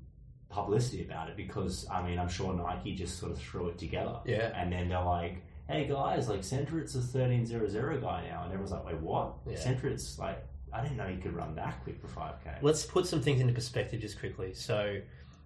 publicity about it. Because I mean, I'm sure Nike just sort of threw it together, Yeah. and then they're like, "Hey guys, like Centrit's a 1300 guy now," and everyone's like, "Wait, what?" Yeah. Centrit's like, I didn't know you could run that quick for 5k. Let's put some things into perspective just quickly. So,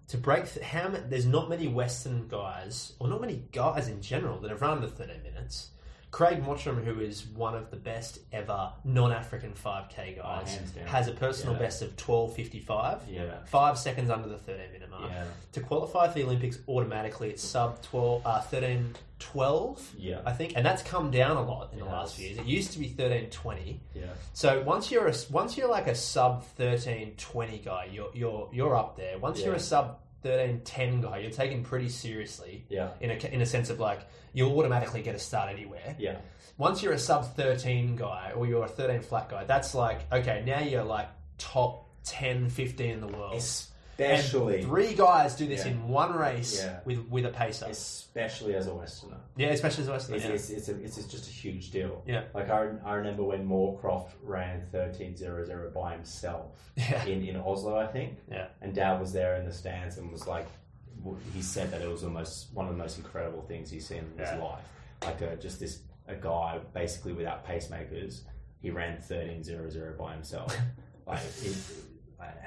to break, th- how there's not many Western guys, or not many guys in general, that have run under 13 minutes. Craig Mottram, who is one of the best ever non-African 5k guys, down. has a personal Yeah. best of 12:55, Yeah, five seconds under the 13 minute mark. yeah, To qualify for the Olympics, automatically it's sub 12, uh, 13 12, yeah, I think, and that's come down a lot in the It last few years. It used to be 13 20. yeah. So once you're a, once you're like a sub 13 20 guy, you're you're you're up there. Once you're a sub thirteen ten guy, you're taken pretty seriously. Yeah. In a in a sense of like you'll automatically get a start anywhere. Yeah. Once you're a sub thirteen guy or you're a thirteen flat guy, that's like okay, now you're like top 10, 15 in the world. Especially, And three guys do this Yeah. in one race Yeah. with with a pacer. especially as a Westerner. yeah, especially as a Westerner. It's, yeah. it's, it's, a, it's just a huge deal. Yeah. Like I, I remember when Moorcroft ran thirteen zero zero by himself (laughs) in, in Oslo, I think. Yeah. And Dad was there in the stands and was like, he said that it was almost one of the most incredible things he's seen in his life. Like a, just this a guy basically without pacemakers, he ran thirteen zero zero by himself. (laughs) like it,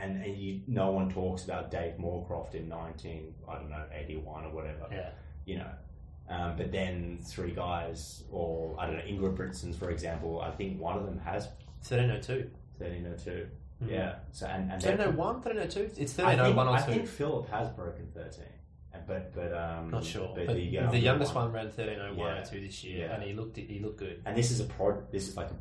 and and you, no one talks about Dave Moorcroft in nineteen I don't know eighty one or whatever yeah. you know. Um, but then three guys, or I don't know, Ingebrigtsens, for example, I think one of them has 1302. 1302. Mhm. Yeah. So and, and they're- 1301, 1302? It's I think, 1301 or I 2. think Filip has broken 13. But but um, Not sure. But, But the, the, uh, youngest one ran 1301 Yeah. or 2 this year, Yeah. and he looked he looked good. and this is a pro. This is like a.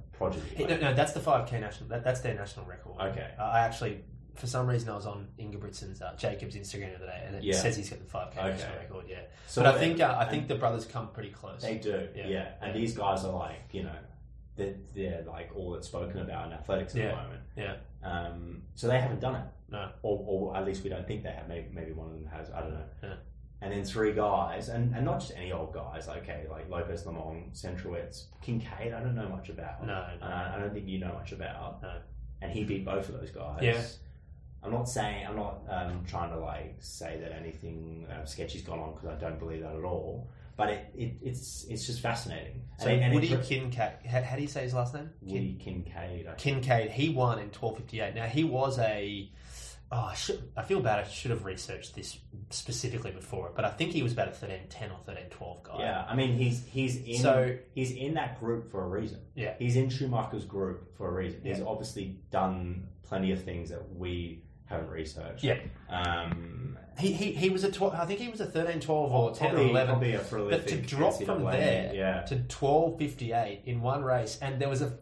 Hey, like- no, no, that's the 5K national. That, that's their national record. Okay. Uh, I actually, for some reason, I was on Ingebrigtsen's uh, Jakob's Instagram the other day, and it Yeah. says he's got the 5K Okay. national record. Yeah, So but I think uh, I think the brothers come pretty close. they do. Yeah. Yeah. And these guys are like you know, they're, they're like all that's spoken about in athletics at the moment. Yeah. Um, so they haven't done it. No. Or, or at least we don't think they have. Maybe, maybe one of them has. I don't know. Yeah. And then three guys, and, and not just any old guys. Like, okay, like Lopez Lomong, Centrowitz, Kincaid. I don't know much about. No, And no. I, I don't think you know much about. No. And he beat both of those guys. Yeah. I'm not saying I'm not um, trying to like say that anything uh, sketchy's gone on because I don't believe that at all. But it, it it's it's just fascinating. So and, and Woody it, Kincaid, how, how do you say his last name? Kin- Woody Kincaid. Kincaid, he won in 1258. Now, he was a. Oh, I, should, I feel bad. I should have researched this specifically before it, but I think he was about a 13 10 or 13 12 guy. Yeah, I mean he's he's in So- he's in that group for a reason. Yeah. He's in Schumacher's group for a reason. He's Yeah. obviously done plenty of things that we haven't researched. Yeah. Um, He, he, he was a 12, I think he was a 13 12 or 10 or 11. probably a But to drop from there yeah. to 1258 in one race, and there was a.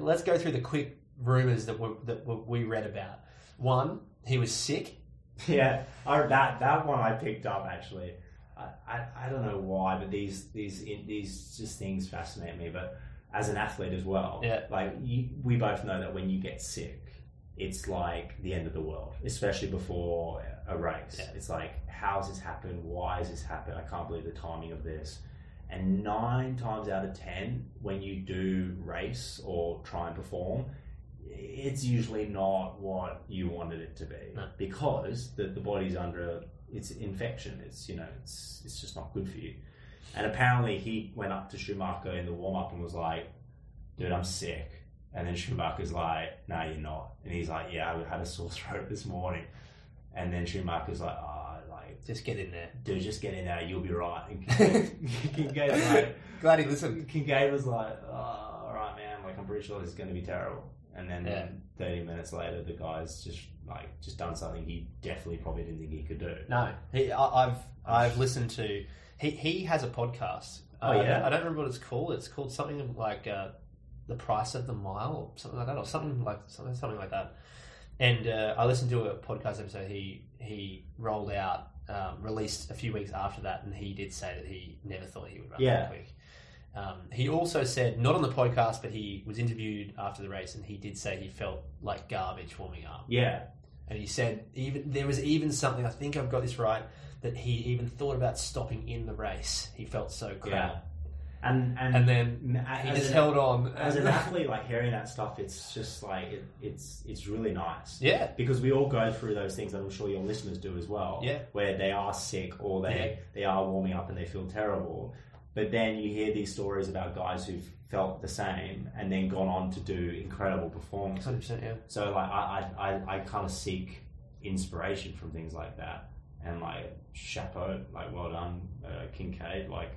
Let's go through the quick rumors that, were, that we read about. One, he was sick. (laughs) Yeah, I, that that one I picked up actually. I, I, I don't know why, but these these these just things fascinate me. But as an athlete as well, Yeah. like you, we both know that when you get sick, it's like the end of the world, especially before a race. Yeah. It's like, how has this happened? Why has this happened? I can't believe the timing of this. And nine times out of ten, when you do race or try and perform, it's usually not what you wanted it to be No. because the, the body's under it's infection. It's you know it's it's just not good for you. And apparently he went up to Schumacher in the warm up and was like, "Dude, I'm sick." And then Schumacher's like, "No, you're not." And he's like, "Yeah, I had a sore throat this morning." And then Schumacher's like, "Ah, like." Just get in there. Dude, just get in there. You'll be right. And Kincaid, (laughs) like, Glad he listened. Kincaid was like, oh, all right, man. Like, I'm pretty sure this is going to be terrible. And then Yeah. 30 minutes later, the guy's just like just done something he definitely probably didn't think he could do. No, he, I, I've I've listened to. He he has a podcast. Oh, Uh, I yeah? don't- I don't remember what it's called. It's called something like uh, the price of the mile or something like that, or something like something something like that. And uh, I listened to a podcast episode he he rolled out, um, released a few weeks after that, and he did say that he never thought he would run Yeah. that quick. Um, he also said, not on the podcast, but he was interviewed after the race, and he did say he felt like garbage warming up. Yeah. And he said even there was even something I think I've got this right that he even thought about stopping in the race. He felt so Yeah. crap, And, and, and then he just an- held on. As an (laughs) athlete, like hearing that stuff, it's just like, it, it's, it's really nice. yeah, Because we all go through those things, and I'm sure your listeners do as well. Yeah. Where they are sick or they, they are warming up and they feel terrible. But then you hear these stories about guys who've felt the same and then gone on to do incredible performances. hundred percent. Yeah, So like I, I, I, I kind of seek inspiration from things like that. And like chapeau, like well done, uh, Kincaid. Like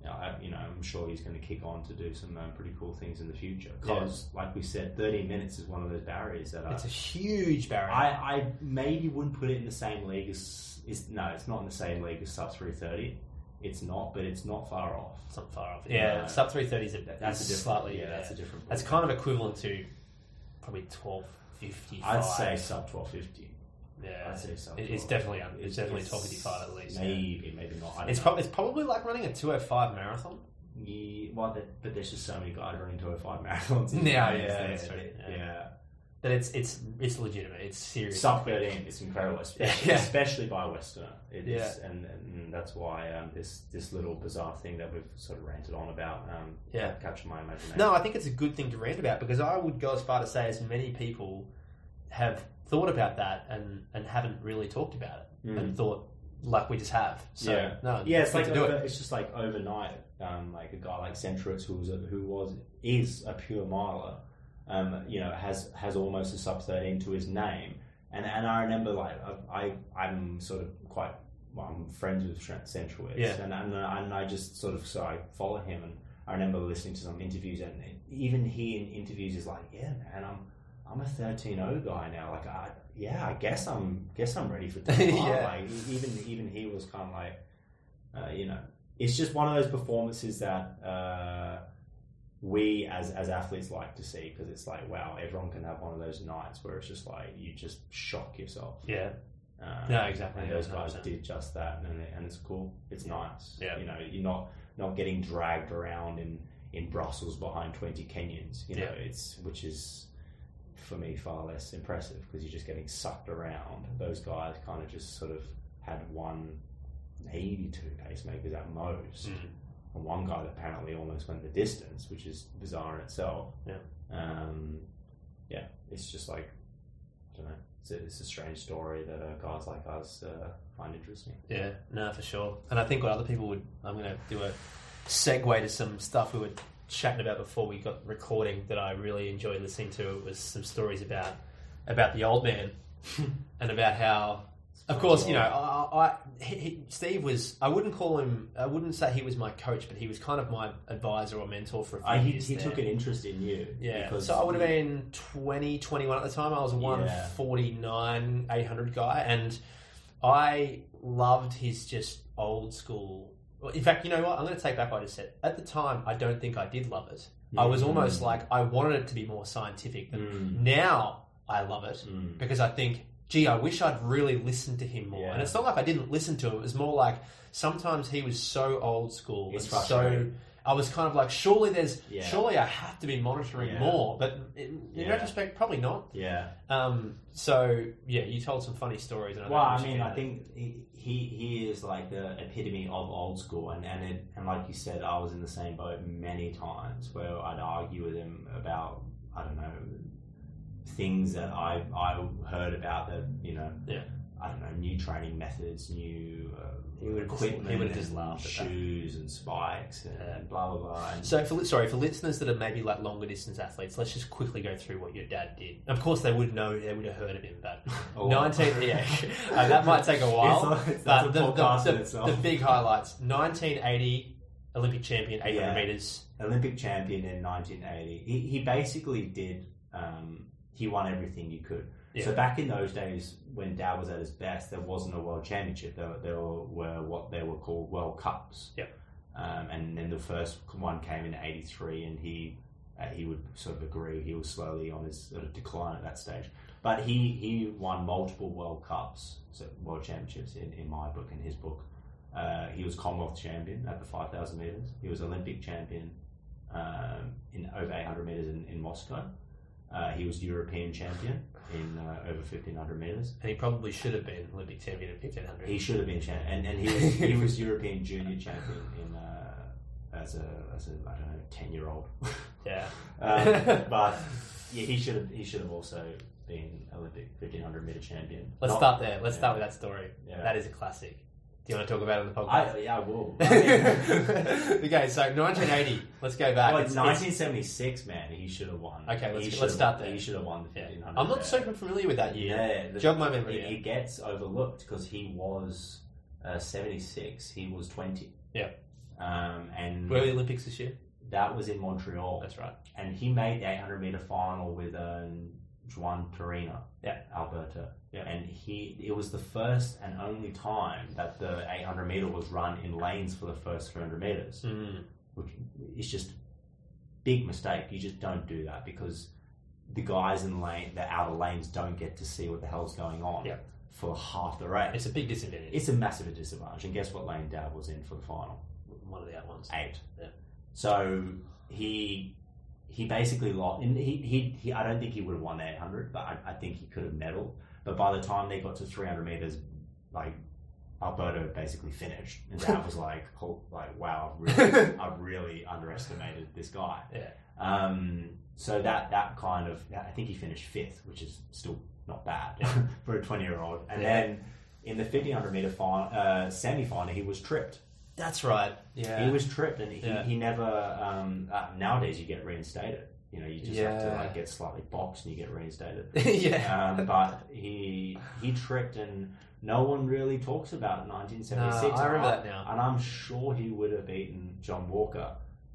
you know, I, you know, I'm sure he's going to kick on to do some um, pretty cool things in the future. Because like we said, 30 minutes is one of those barriers that are it's a huge barrier. I, I maybe wouldn't put it in the same league as is no, it's not in the same league as sub three thirty. It's not, but it's not far off. it's not far off. Yeah, Yeah. sub three thirty is a, That- that's a different. slightly. yeah, Yeah, that's a different. That's kind of equivalent to probably twelve fifty. I'd say sub twelve fifty. Yeah, I'd say sub It- it's definitely un- it's definitely top 55 at least, yeah. Maybe, maybe not. It's, know. prob- it's probably like running a 205 marathon. Yeah, well, but there's just so many guys running 205 marathons. (laughs) Yeah, It's- yeah, that's right, yeah. yeah. But it's it's it's legitimate. It's serious. Sub 13 is incredible, especially, Yeah. (laughs) especially by a Westerner. It is, Yeah. and, and that's why um, this this little bizarre thing that we've sort of ranted on about um, Yeah. captured my imagination. No, I think it's a good thing to rant about because I would go as far to say as many people have thought about that and, and haven't really talked about it Mm. and thought like we just have. So, yeah, no, yeah, it's like over- it. it's just like overnight, um, like a guy like Centrix, who was a, who was is a pure miler, um, you know, has has almost a sub thirteen to his name, and and I remember like I I- I'm sort of quite well, I'm friends with Trent Centrowitz, Yeah. and and and I just sort of so I follow him, and I remember listening to some interviews, and even he in interviews is like, yeah, man, I'm. I'm a 13-0 guy now. Like, I, yeah, I guess I'm, guess I'm ready for (laughs) 10 Yeah. Like, even, even he was kind of like, uh, you know, it's just one of those performances that uh, we as as athletes like to see because it's like, wow, everyone can have one of those nights where it's just like you just shock yourself. Yeah, Um, No, exactly, And yeah, those guys did just that, and, and it's cool. It's nice. Yeah. you know, you're not not getting dragged around in in Brussels behind twenty Kenyans. You know, Yeah. it's which is for me far less impressive because you're just getting sucked around. Those guys kind of just sort of had one, maybe two pacemakers at most, Mm. And one guy that apparently almost went the distance, which is bizarre in itself. Yeah. Um, yeah, it's just like I don't know. It's a, it's a strange story that uh, guys like us uh, find interesting. yeah, no, for sure. And I think what other people would, I'm going to do a segue to some stuff we were chatting about before we got recording that I really enjoyed listening to. It was some stories about about the old man (laughs) and about how Of course, you know, I, I he, he, Steve was. I wouldn't call him. I wouldn't say he was my coach, but he was kind of my advisor or mentor for a few he years. he there. took an interest in you. Yeah, because so I would have been 20, 21 at the time. I was a Yeah. 149, 800 guy, and I loved his just old school. In fact, you know what? I'm going to take back what I just said. At the time, I don't think I did love it. I was Mm. almost like I wanted it to be more scientific. But Mm. now I love it Mm. because I think, gee, I wish I'd really listened to him more. Yeah. And it's not like I didn't listen to him. It was more like sometimes he was so old school It's so. I was kind of like, surely there's, Yeah. surely I have to be monitoring Yeah. more. But in, in retrospect, probably not. Yeah. Um, so yeah, you told some funny stories. And Well, I mean, I think he he he is like the epitome of old school, and and it, and like you said, I was in the same boat many times where I'd argue with him about I don't know things that I I heard about that you know Yeah. I don't know new training methods, new just- equipment, just laughed shoes and spikes and, Yeah. blah blah blah. And, So, for, sorry, for listeners that are maybe like longer distance athletes, let's just quickly go through what your dad did. Of course, they would know, they would have heard of him, but A (laughs) lot. (laughs) 19, yeah, (laughs) uh, that might take a while. It's it's- but the, the, the, itself. the big highlights 1980 Olympic champion, 800 Yeah. meters. Olympic champion in 1980. He, he basically did. Um, he won everything you could. Yeah. So back in those days, when Dad was at his best, there wasn't a world championship. There, there were what they were called World Cups. Yeah. Um, and then the first one came in '83, and he uh, he would sort of agree. He was slowly on his sort of decline at that stage. But he, he won multiple World Cups, so World Championships in, in my book, in his book. Uh, he was Commonwealth champion at the 5,000 metres. He was Olympic champion um, in over 800 metres in, in Moscow. Uh, he was European champion in uh, over 1,500 metres. And he probably should have been Olympic champion at 1500. He should have been champion, and, and he was (laughs) he was European junior champion in uh, as a as a I don't know 10 year old. yeah. (laughs) um, (laughs) but yeah, he should have he should have also been Olympic 1500 metre champion. Let's Not- start there. Let's yeah. start with that story. Yeah. That is a classic. Do you want to talk about it on the podcast? I, yeah, I will. (laughs) I mean, okay, so 1980. Let's go back. Well, It's- it's it's- 1976, man. He should have won. Okay, let's- let's start there. He should have won the yeah. 1500. I'm not super familiar with that year. Yeah, the- Jog my memory. It, gets overlooked because he was uh, 76. He was 20. Yeah. Um, and Where were the Olympics this year? that was in Montreal. That's right. And he made the 800 meter final with um, Juan Torina, Yeah. Alberto. Yeah. And he, it was the first and only time that the 800 meter was run in lanes for the first 300 meters Mm. which is just big mistake. You just don't do that because the guys in the lane, the outer lanes, don't get to see what the hell's going on. Yeah. for half the race. It's a big disadvantage. It's a massive disadvantage. And guess what lane Dad was in for the final? one of the other ones. Eight. Yeah. So he he basically lost. And he, he, he I don't think he would have won the 800, but I, I think he could have medaled. But by the time they got to 300 meters, like Alberto basically finished, and Dad (laughs) was like, oh, like wow, I've (laughs) really, I've really underestimated this guy. Yeah. Um, so that that kind of I think he finished fifth, which is still not bad (laughs) for a 20 year old. And Yeah. then in the 1500 meter final, uh, semi final, he was tripped. That's right. Yeah. He was tripped, and he, Yeah. he never. Um, uh, nowadays, you get reinstated. You know, you just have to like get slightly boxed, and you get reinstated. (laughs) yeah. um, but he he tripped, and no one really talks about 1976. No, I remember and that now. and I'm sure he would have beaten John Walker.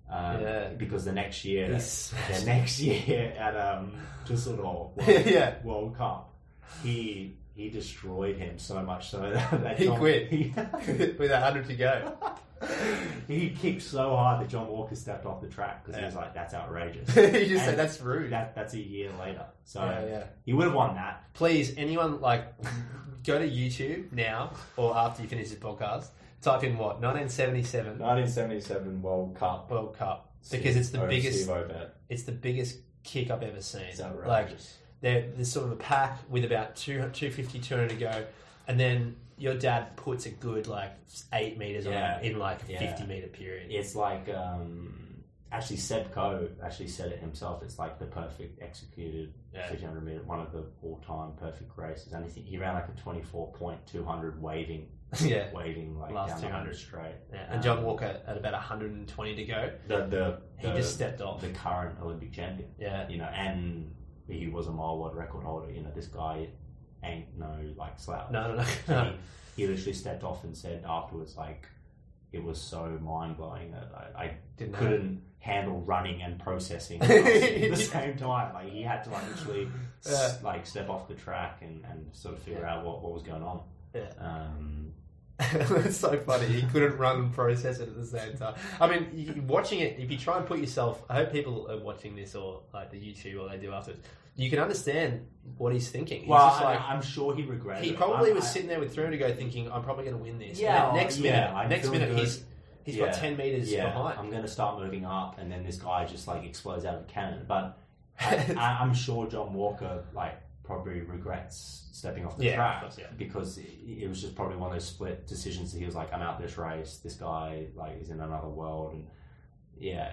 Um, Yeah. because the next year, the (laughs) next year at um, Düsseldorf (laughs) World, Yeah. World Cup, he he destroyed him so much so that, that He John- quit. he- With a hundred to go. (laughs) he kicked so hard that John Walker stepped off the track because he was like, "That's outrageous." (laughs) you just said that's rude. That that's a year later, so yeah, yeah. he would have won that. Please, anyone like (laughs) go to YouTube now or after you finish this podcast. Type in what 1977 1977 World Cup World Cup because it's the Steve- biggest. It's the biggest kick I've ever seen. It's Like outrageous. there, there's sort of a pack with about two, 250, 200 to go, and then your dad puts a good like eight meters Yeah. on in like a Yeah. 50 meter period. it's like um, actually Seb Coe actually said it himself. It's like the perfect executed Yeah. 1500 meter, one of the all time perfect races. And think he ran like a 24 point 200 waving, (laughs) yeah. waving like Last 200. straight. Yeah, and John Um, Walker at about 120 to go, the the, he the- just stepped off. the current Olympic champion. Yeah, you know, and he was a mile world record holder. You know, this guy ain't no like slouch. no, no, no, (laughs) no. he, he literally stepped off and said afterwards, like, it was so mind blowing that I, I Didn't couldn't handle running and processing (laughs) at the same time. Like, he had to like literally s- like step off the track and, and sort of figure Yeah. out what, what was going on. Yeah. Um, (laughs) That's so funny. He couldn't run and process it at the same time. I mean, you, watching it, if you try and put yourself, I hope people are watching this or like the YouTube or they do afterwards. You can understand what he's thinking. He's well, just I, like, I'm sure he regretted. he probably I- was I- sitting there with 300 to go, thinking, "I'm probably going to win this." Yeah, And next minute, I'm next minute, good. he's he's got 10 meters yeah, behind. I'm going to start moving up, and then this guy just like explodes out of a cannon. But I, (laughs) I, I'm sure John Walker like probably regrets stepping off the Yeah, track course, yeah. because it, it was just probably one of those split decisions that he was like, I'm out this race. This guy like is in another world, and yeah,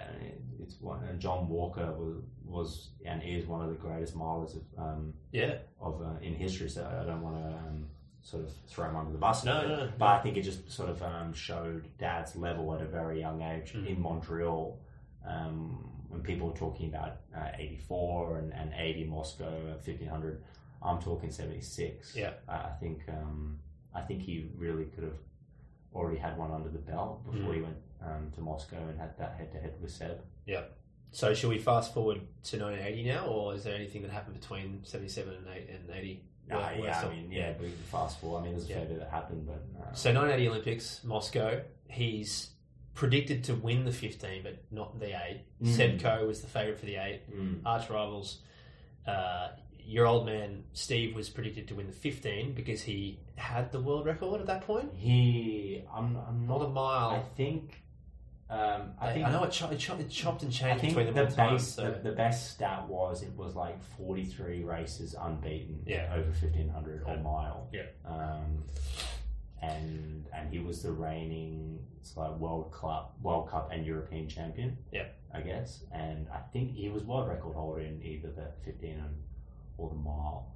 it's one. And John Walker was was and is one of the greatest milers of um, yeah, of uh, in history. So I don't want to um, sort of throw him under the bus. No, no, no. But I think it just sort of um, showed Dad's level at a very young age Mm. in Montreal. Um, when people were talking about uh, 84 and, and 80 Moscow uh, 1500, I'm talking 76. Yeah. I I think um, I think he really could have already had one under the belt before Mm. he went um, to Moscow and had that head to head with Seb. Yeah. So, should we fast forward to 1980 now, or is there anything that happened between 77 and 8 and 80? Uh, Where- where yeah, I mean, yeah, we can fast forward. I mean, there's a Yeah. fair bit that happened, but uh, So 1980 Olympics, Moscow. He's predicted to win the 15, but not the 8. Mm. Seb Coe was the favourite for the 8. mm, Arch rivals. Uh, your old man Steve was predicted to win the 15 because he had the world record at that point. he, I'm, I'm Not not a mile. I think. Um, I I, think. I know it, cho- it, cho- it chopped and I changed think between the them all the time. So. the, the best stat was it was like forty three races unbeaten Yeah. over fifteen hundred or Yeah. mile. Yeah. Um, and and he was the reigning it's like World Cup, World Cup and European champion. Yeah. I guess, and I think he was world record holder in either the fifteen or the mile.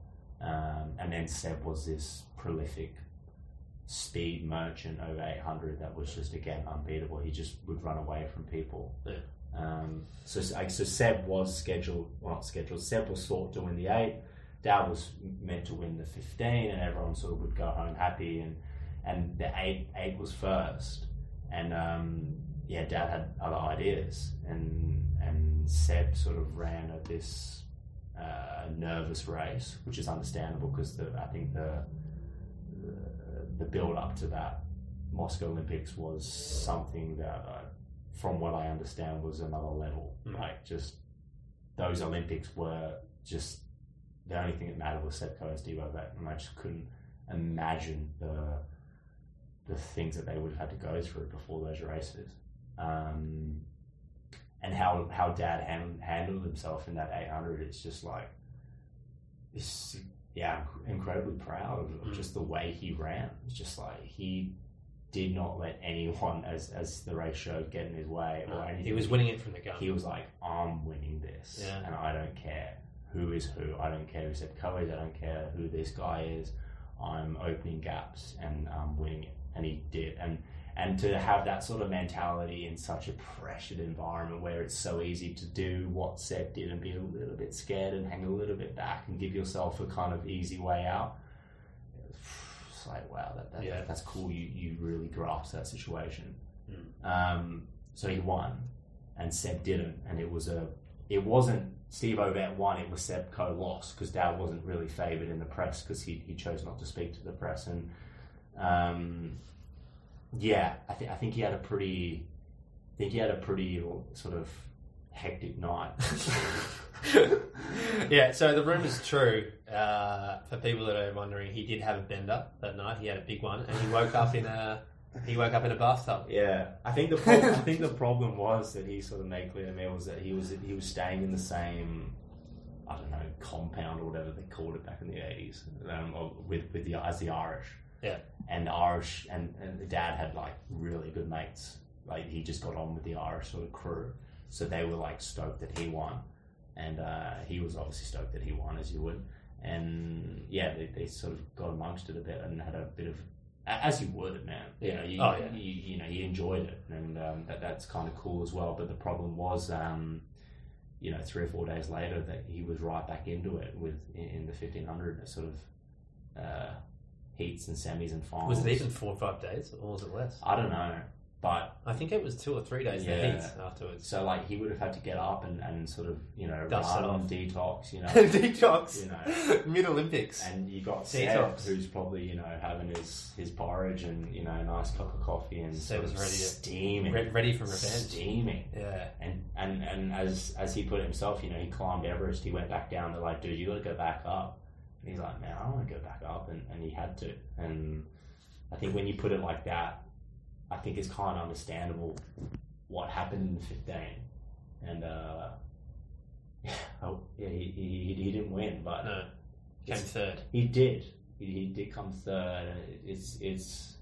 Um, and then Seb was this prolific speed merchant over 800 that was just again unbeatable. He just would run away from people. Yeah. Um, so so Seb was scheduled, well not scheduled. Seb was thought to win the eight. Dad was meant to win the 15, and everyone sort of would go home happy. And and the eight eight was first, and um, yeah, Dad had other ideas, and and Seb sort of ran at this uh, nervous race, which is understandable because the I think the, the build up to that Moscow Olympics was something that, uh, from what I understand, was another level. Mm. Like just those Olympics were just the only thing that mattered was Seb Coe and Steve Ovett, and I just couldn't imagine the the things that they would have had to go through before those races, um, and how how Dad hand, handled himself in that 800. It's just like, it's yeah, incredibly proud of, Mm. just the way he ran. It's just like he did not let anyone, as as the race showed, get in his way or anything. He was winning it from the gun. He was like, I'm winning this, Yeah. and I don't care who is who. I don't care who Seb Coe is. I don't care who this guy is. I'm opening gaps and um, winning it, and he did. And and to have that sort of mentality in such a pressured environment where it's so easy to do what Seb did and be a little bit scared and hang a little bit back and give yourself a kind of easy way out. It's like wow, that, that, Yeah. that's cool. You you really grasped that situation. Mm. Um, so he won, and Seb didn't, and it was a. It wasn't Steve Ovett won. It was Seb Coe lost because Dad wasn't really favoured in the press because he, he chose not to speak to the press, and um, yeah, I think I think he had a pretty, I think he had a pretty sort of hectic night. (laughs) yeah, so the rumour's true. Uh, for people that are wondering, he did have a bender that night. He had a big one, and he woke up in a he woke up in a bathtub. Yeah, I think the problem, I think the problem was that he sort of made clear to me was that he was he was staying in the same I don't know compound or whatever they called it back in the eighties um, with with the as the Irish. Yeah. and Irish and, and the dad had like really good mates. Like he just got on with the Irish sort of crew, so they were like stoked that he won, and uh, he was obviously stoked that he won as you would. And yeah, they, they sort of got amongst it a bit and had a bit of as you would, man. You know, you, Oh, yeah. you, you know, he enjoyed it, and um, that that's kind of cool as well. But the problem was, um, you know, three or four days later, that he was right back into it with in, in the fifteen hundred sort of uh, heats and semis and finals. Was it even four or five days, or was it less? I don't know, but I think it was two or three days. Yeah. The heats afterwards. so like he would have had to get up and, and sort of you know Dust it run off. detox, you (laughs) know, Detox. you know. (laughs) Mid Olympics. And you got Detox. Seb, who's probably you know having his, his porridge and you know a nice cup of coffee and Seb was ready to- steaming, Re- ready for revenge. steaming. Yeah. And, and and as as he put it himself, you know, he climbed Everest. He went back down. They're like, dude, you got to go back up. And he's like, man, I want to go back up, and, and he had to. And I think when you put it like that, I think it's kind of understandable what happened in the fifteen. And uh, (laughs) oh, yeah, he, he he didn't win, but No. Came third. he did. He, he did come third. It's it's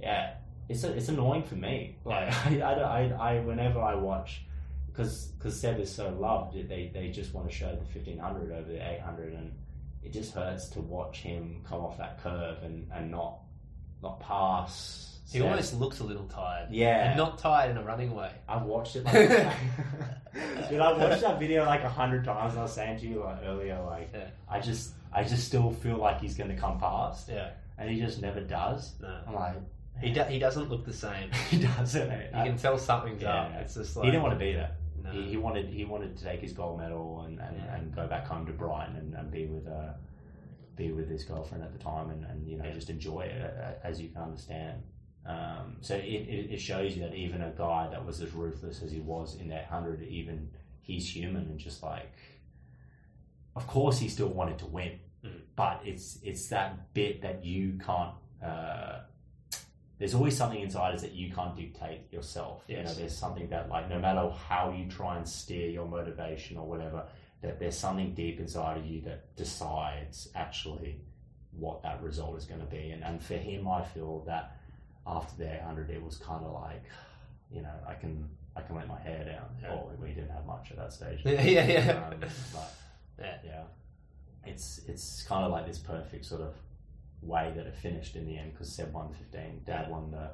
yeah. It's it's annoying for me. Like (laughs) I, I, I, I whenever I watch because because Seb is so loved, they they just want to show the fifteen hundred over the eight hundred, and it just hurts to watch him come off that curve and, and not not pass. He almost looks a little tired. yeah. And not tired in a running way. I've watched it. (laughs) Like, dude, I've watched that video like a hundred times. I was saying to you like earlier, like Yeah. I just, I just still feel like he's going to come past, Yeah. and he just never does. No. I'm like, He, do- he doesn't look the same. (laughs) he doesn't. eh? You can tell something's Yeah. up. It's just like he didn't want to be there. He, he wanted, he wanted to take his gold medal and, and, Yeah. and go back home to Brighton and, and be with, uh, be with his girlfriend at the time, and, and you know Yeah. just enjoy it as you can understand. Um, so it, it, it shows you that even a guy that was as ruthless as he was in that hundred, even he's human and just like, of course he still wanted to win, Mm. but it's it's that bit that you can't. Uh, there's always something inside us that you can't dictate yourself. You know, there's something that like no matter how you try and steer your motivation or whatever, that there's something deep inside of you that decides actually what that result is going to be. And, and for him, I feel that after the 800, it was kind of like, you know, I can I can let my hair down. Yeah. Or we didn't have much at that stage. (laughs) Yeah, yeah, yeah. Um, but Yeah. yeah, it's it's kind of like this perfect sort of way that it finished in the end because Seb won 15, Dad won the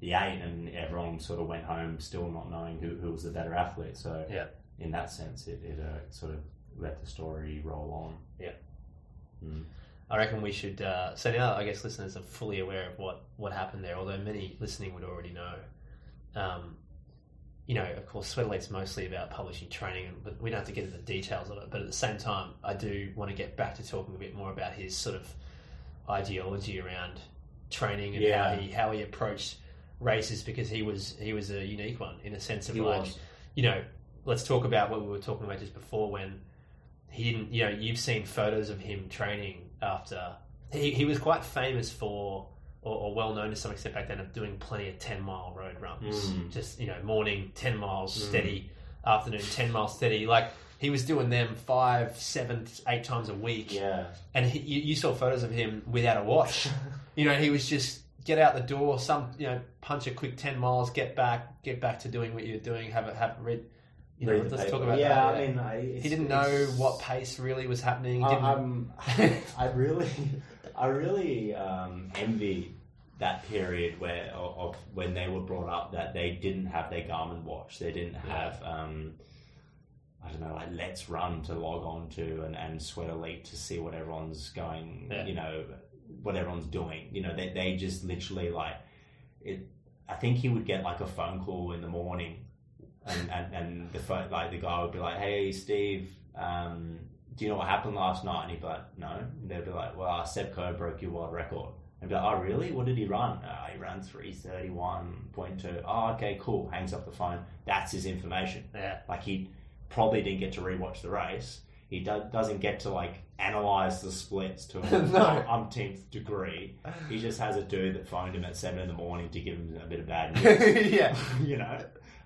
the eight, and everyone sort of went home still not knowing who, who was the better athlete. So Yeah. in that sense, it, it uh, sort of let the story roll on. Yeah. Mm. I reckon we should. Uh, so now, I guess listeners are fully aware of what what happened there. Although many listening would already know. Um, you know, of course, Sweat Elite's mostly about publishing training, and- but we don't have to get into the details of it. But at the same time, I do want to get back to talking a bit more about his sort of ideology around training and Yeah. how he how he approached races because he was he was a unique one in a sense of He like was. you know, let's talk about what we were talking about just before when he didn't, you know, you've seen photos of him training after he, he was quite famous for, or, or well known to some extent back then, of doing plenty of 10 mile road runs. Mm. Just, you know, morning, 10 miles steady, afternoon, 10 miles steady. Like, he was doing them five, seven, eight times a week. Yeah. And he, you, you saw photos of him without a watch. (laughs) you know, he was just get out the door, some, you know, punch a quick 10 miles, get back, get back to doing what you're doing, have it, have read. You know, let's paper. talk about yeah, that. I mean, I, he didn't know what pace really was happening. I'm, (laughs) I really, I really um, envy that period where of, of when they were brought up that they didn't have their Garmin watch. They didn't have, um, I don't know, like LetsRun to log on to and, and Sweat Elite to see what everyone's going, Yeah. you know, what everyone's doing. You know, they they just literally like it. I think he would get like a phone call in the morning and, and, and the phone, like the guy would be like, "Hey, Steve, um, do you know what happened last night?" And he'd be like, "No." And they'd be like, "Well, Seb Coe broke your world record." And be like, "Oh, really? What did he run?" Uh, he ran three thirty one point two. Oh, okay, cool. Hangs up the phone. That's his information. yeah. Like he probably didn't get to rewatch the race. He do- doesn't get to like analyze the splits to an (laughs) No. umpteenth degree. He just has a dude that phoned him at seven in the morning to give him a bit of bad (laughs) news. yeah. (laughs) you know.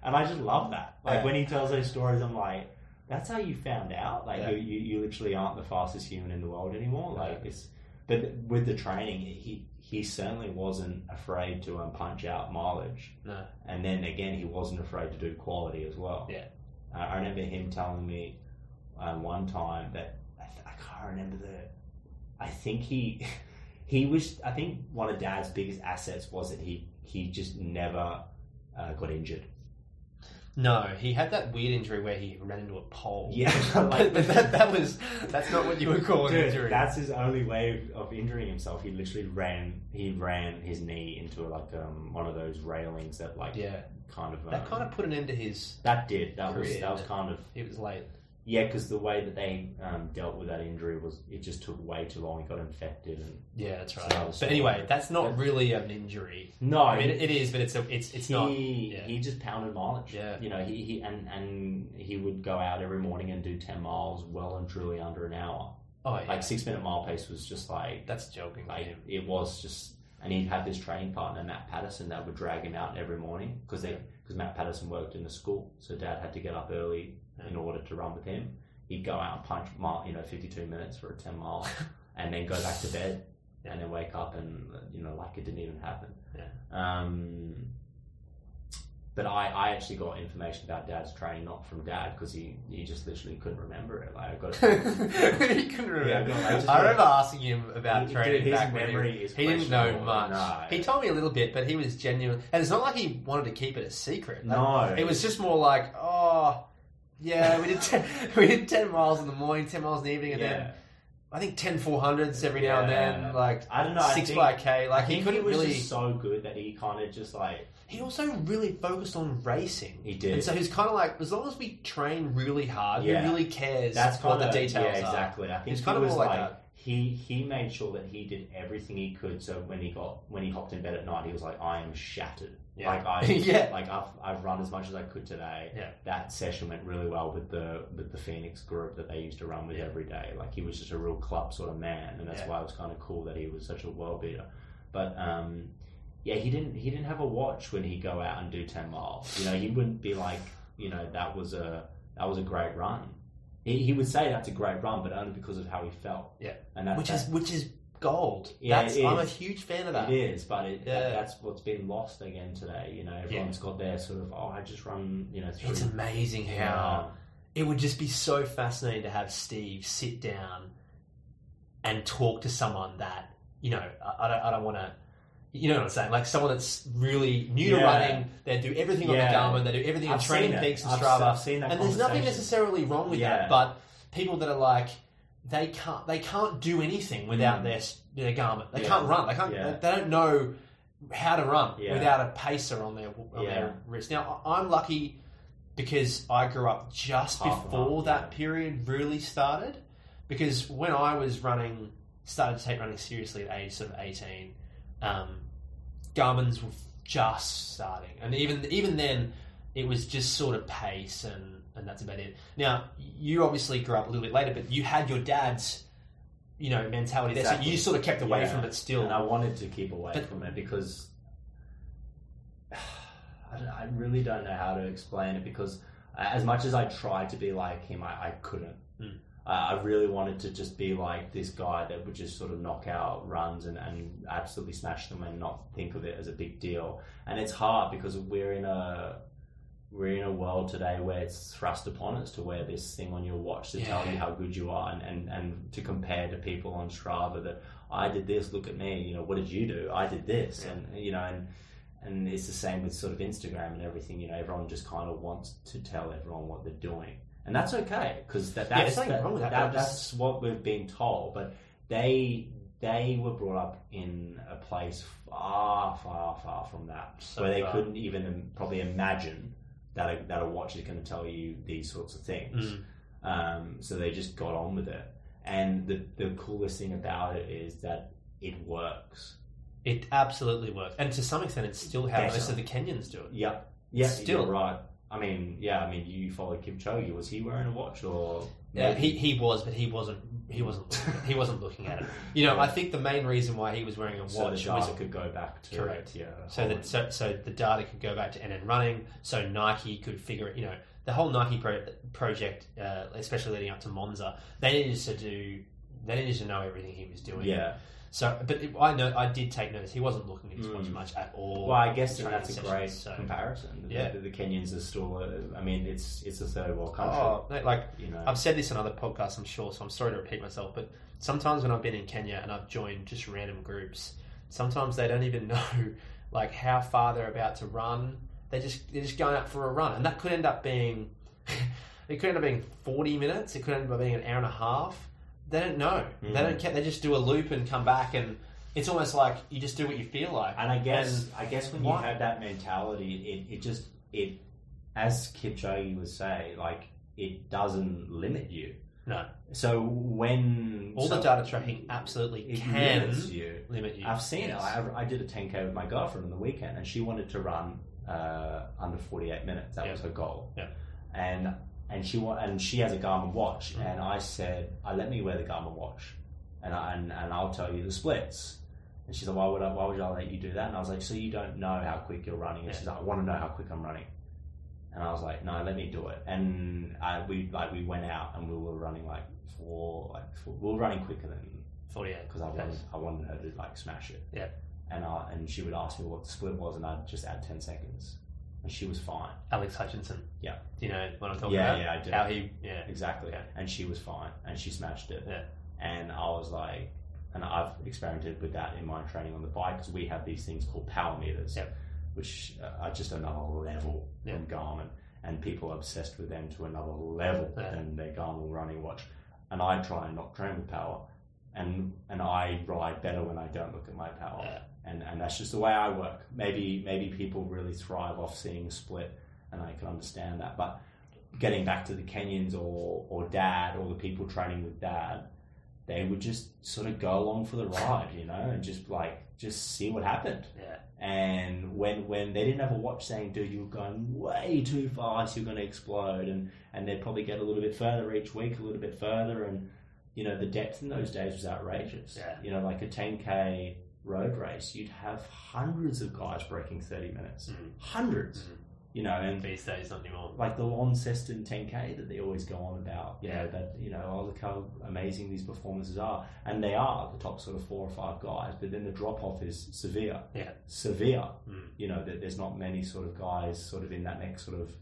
And I just love that. Like Yeah. when he tells those stories, I'm like, that's how you found out. Like Yeah. you, you, you literally aren't the fastest human in the world anymore. Like Yeah. it's, but with the training, he he certainly wasn't afraid to um, punch out mileage. No. And then again, he wasn't afraid to do quality as well. Yeah. Uh, I remember him telling me uh, one time that I, th- I can't remember the. I think he (laughs) he was. I think one of Dad's biggest assets was that he he just never uh, got injured. No, he had that weird injury where he ran into a pole. Yeah, (laughs) (laughs) but, like- but that, that was that's not what you would call an Dude, injury. that's his only way of, of injuring himself. He literally ran. He ran his knee into like um, one of those railings that like yeah, kind of um, that kind of put an end to his. that did that was that was kind of He was late. Yeah, because the way that they um, dealt with that injury was it just took way too long. He got infected, and Yeah, that's right. So but anyway, that's not But- really an injury. no, I mean, it, it is, but it's a, it's it's he not. yeah. he just pounded mileage. Yeah. you know, he, he and and he would go out every morning and do ten miles, well and truly under an hour. Oh yeah, Like six minute mile pace was just like that's joking. like it was just. And he'd have this training partner, Matt Patterson, that would drag him out every morning because they because Matt Patterson worked in the school, so Dad had to get up early in order to run with him. He'd go out and punch, mile, you know, fifty two minutes for a ten mile, (laughs) and then go back to bed, and then wake up and you know like it didn't even happen. Yeah. Um, but I, I actually got information about Dad's training not from Dad because he, he just literally couldn't remember it. Like I got (laughs) he couldn't remember. Yeah, I just- I remember asking him about He- training dude, his back when he, memory is he didn't know much. No. He told me a little bit, but he was genuine, and it's not like he wanted to keep it a secret. No. it was just more like, oh, yeah, we did ten, (laughs) we did ten miles in the morning, ten miles in the evening, and then I think ten four hundreds every now and then, like I don't know. I six think- by k. Like I he think couldn't he was really. just so good that he kind of just like He also really focused on racing. He did. and so he's kind of like, as long as we train really hard, Yeah. who really cares that's what kind the of details yeah are? exactly. I think He's he kind of was more like like that. He he made sure that he did everything he could. So when he got when he hopped in bed at night, he was like, I am shattered. Yeah. Like I (laughs) Yeah. like I've I've run as much as I could today. Yeah. That session went really well with the with the Phoenix group that they used to run with Yeah. every day. Like he was just a real club sort of man, and that's Yeah. why it was kind of cool that he was such a world beater. But um, yeah, he didn't he didn't have a watch when he'd go out and do ten miles. You know, he wouldn't be like, you know, that was a that was a great run. He, he would say that's a great run, but only because of how he felt. Yeah. and that's which is which is gold. Yeah, That's, I'm a huge fan of that. It is, but it, Yeah. that, that's what's been lost again today. You know, everyone's got their sort of, oh, I just run, you know, through. It's amazing how it would just be so fascinating to have Steve sit down and talk to someone that you know. I, I don't. I don't want to. You know what I'm saying? Like someone that's really new to running. They do everything Yeah. on the Garmin. They do everything on I've Training it. Peaks and I've- Strava. I've seen that and there's nothing necessarily wrong with Yeah. that. But people that are like they can't they can't do anything without Mm. their their Garmin. They Yeah. can't run. They can't. Yeah. They, they don't know how to run Yeah. without a pacer on their on Yeah. their wrist. Now I'm lucky because I grew up just Half before that yeah. period really started. Because when I was running, started to take running seriously at age sort of eighteen, um, Garmin's were just starting, and even even then, it was just sort of pace, and and that's about it. Now you obviously grew up a little bit later, but you had your dad's you know mentality there. So you sort of kept away Yeah. from it still. And I wanted to keep away But- from it because (sighs) I, I really don't know how to explain it because uh, as much as I tried to be like him, I, I couldn't. Mm. I I really wanted to just be like this guy that would just sort of knock out runs and, and absolutely smash them and not think of it as a big deal. And it's hard because we're in a we're in a world today where it's thrust upon us to wear this thing on your watch to tell you how good you are and, and, and to compare to people on Strava that I did this, look at me, you know, what did you do? I did this. Yeah. And, you know, and, and it's the same with sort of Instagram and everything, you know, everyone just kind of wants to tell everyone what they're doing. And that's okay because that, that's, nothing that- that. that- that's what we've been told. But they, they were brought up in a place far, far, far from that So where they far. couldn't even im- probably imagine that a, that a watch is going to tell you these sorts of things. Mm. Um, so they just got on with it. And the, the coolest thing about it is that it works. It absolutely works, and to some extent, it's still how Better. most of the Kenyans do it. Yep. Yeah, Still. you're right. I mean, yeah, I mean, you followed Kipchoge. Was he wearing a watch or? Yeah, he, he was, but he wasn't. He wasn't. Looking at, he wasn't looking at it. You know, I think the main reason why he was wearing a so the watch data was could go back to Correct. Yeah. so that so, so the data could go back to NN running, so Nike could figure it. You know, the whole Nike pro- project, uh, especially leading up to Monza, they needed to do. They needed to know everything he was doing. yeah. So, but it, I know I did take notice. He wasn't looking at his watch Mm. much at all. Well, I guess in that that's a training great so- comparison. Yeah. The, the Kenyans are still. I mean, it's it's a third world country. Oh, like you know. I've said this on other podcasts, I'm sure, so I'm sorry to repeat myself, but sometimes when I've been in Kenya and I've joined just random groups, sometimes they don't even (laughs) know like how far they're about to run. They just they're just going out for a run, and that could end up being (laughs) it could end up being 40 minutes. It could end up being an hour and a half. They don't know. They Mm. don't care. They just do a loop and come back, and it's almost like you just do what you feel like. And I guess And I guess when why- you have that mentality, it, it just it as Kipchoge would say, like it doesn't limit you. no, So when all the data tracking absolutely it can limits you. limit you. I've seen it. I, I did a 10k with my girlfriend on the weekend, and she wanted to run uh, under 48 minutes. That Yeah. was her goal. Yeah. And and she wa- and she has a Garmin watch, Mm. and I said, I let me wear the Garmin watch, and I, and, and I'll tell you the splits. And she's like, why would I, why would I let you do that? And I was like, so you don't know how quick you're running? And Yeah. she's like, I want to know how quick I'm running. And I was like, no, let me do it. And I, we like we went out and we were running like four, like four, we were running quicker than 48 because I Yes. wanted I wanted her to like smash it. Yeah. And I, and she would ask me what the split was, and I'd just add ten seconds, she was fine. Alex Hutchinson. Yeah. Do you know what I'm talking Yeah, about? yeah, I do. How he, yeah. Exactly. Okay. And she was fine, and she smashed it. Yeah. And I was like, and I've experimented with that in my training on the bike because we have these things called power meters, Yep. which are just another level Yeah. from Garmin, and people are obsessed with them to another level Yeah. than their Garmin running watch. And I try and not train with power, and and I ride better when I don't look at my power. Yeah. And and that's just the way I work. Maybe maybe people really thrive off seeing a split, and I can understand that. But getting back to the Kenyans or or dad or the people training with dad, they would just sort of go along for the ride, you know, and just like just see what happened. Yeah. And when when they didn't have a watch saying, "Dude, you're going way too fast, you're going to explode," and and they'd probably get a little bit further each week, a little bit further, and you know the depth in those days was outrageous. Yeah. You know, like a 10k road race, you'd have hundreds of guys breaking 30 minutes, Mhm. 100s Mhm. You know, and These days, not anymore. like the Launceston 10k that they always go on about. You Yeah. know that you know, oh look how amazing these performances are, and they are the top sort of four or five guys. But then the drop off is severe. Yeah. severe. Mm. You know that there's not many sort of guys sort of in that next sort of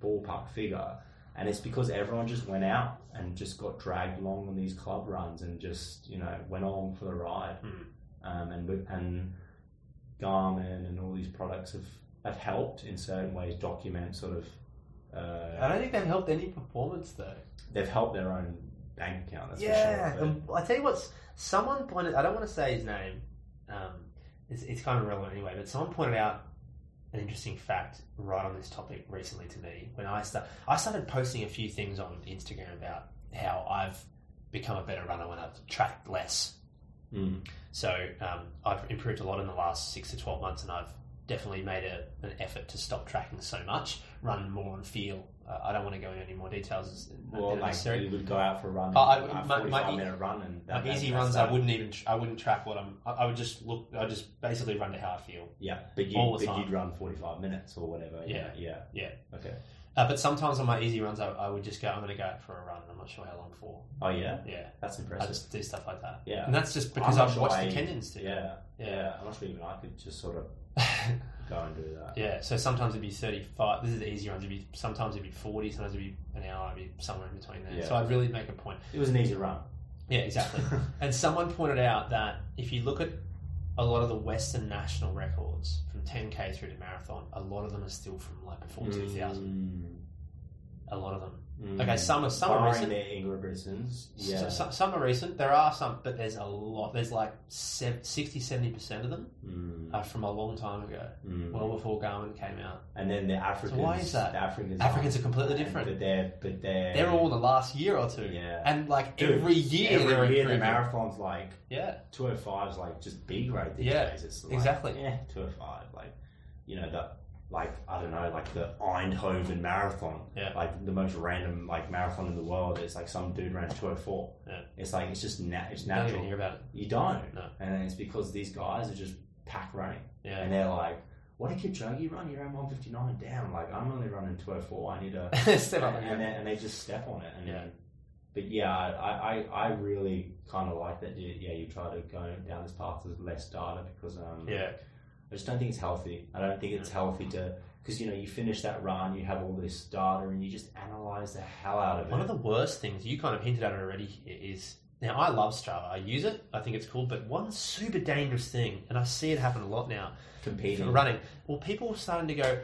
ballpark figure, and it's because everyone just went out and just got dragged along on these club runs and just you know went along for the ride. Mm. Um, and and Garmin and all these products have have helped in certain ways document sort of. I Uh, don't think they've helped any performance though. they've helped their own bank account. That's yeah, for sure. and I tell you what, someone pointed. I don't want to say his name. Um, it's, it's kind of relevant anyway. But someone pointed out an interesting fact right on this topic recently to me when I start. I started posting a few things on Instagram about how I've become a better runner when I've tracked less. Mm, So um, I've improved a lot in the last six to twelve months, and I've definitely made a, an effort to stop tracking so much, run more on feel. I don't want to go into any more details. Well, like necessary. you would go out for a run, I- a my- forty-five my minute run, and that, that- easy runs, that. I wouldn't even, I wouldn't track what I'm. I, I would just look. I just basically run to how I feel. Yeah, but you but time. you'd run forty-five minutes or whatever. Yeah, yeah, Yeah. Okay. Uh, but sometimes on my easy runs, I, I would just go. I'm going to go out for a run, and I'm not sure how long for. Oh yeah, Yeah, that's impressive. I just do stuff like that. Yeah. and that's just because I've sure watched I- the Kenyans do. yeah, Yeah. yeah, I'm not sure even I could just sort of (laughs) go and do that. Yeah, so sometimes it'd be 35. This is the easy runs. It'd be sometimes it'd be 40, sometimes it'd be an hour. It'd be somewhere in between there. Yeah. So I'd really make a point. It was an easy run. Yeah, exactly. (laughs) and someone pointed out that if you look at a lot of the Western national records from 10k through to marathon, a lot of them are still from like before hmm. 2000. A lot of them. Mm. Okay, some are some are recent. the Ingebrigtsens, yeah. S- some, some are recent. There are some, but there's a lot. There's like sev- 60, 70 percent of them Mm. are from a long time ago, Mm. well before Garmin came out. and then the Africans. why is that? The Africans. Africans aren't. are completely different. But they're but they're They're all in the last year or two, Yeah. and like Dude, every year every year the marathon's like Yeah, 205 is like just B grade these Yeah, days. It's like, exactly. Yeah, 205. Like, you know, that, like, I don't know, like the Eindhoven Marathon. Yeah. Like the most random, like, marathon in the world. It's like some dude ran 204. Yeah. It's like, it's just, na- it's I don't even natural. hear about it. You don't. No. And it's because these guys are just pack running. Yeah, And they're like, what did Kipchoge run? You ran 159. Damn, like, I'm only running 204. I need to. step up. and, And, they, and they just step on it. And Yeah. But yeah, I, I, I really kind of like that. You, yeah, you try to go down this path with less data because um, yeah, I just don't think it's healthy. I don't think it's healthy to because you know you finish that run, you have all this data, and you just analyze the hell out of it. one of the worst things you kind of hinted at it already is now I love Strava. I use it. I think it's cool. But one super dangerous thing, and I see it happen a lot now competing. running. Well, people are starting to go,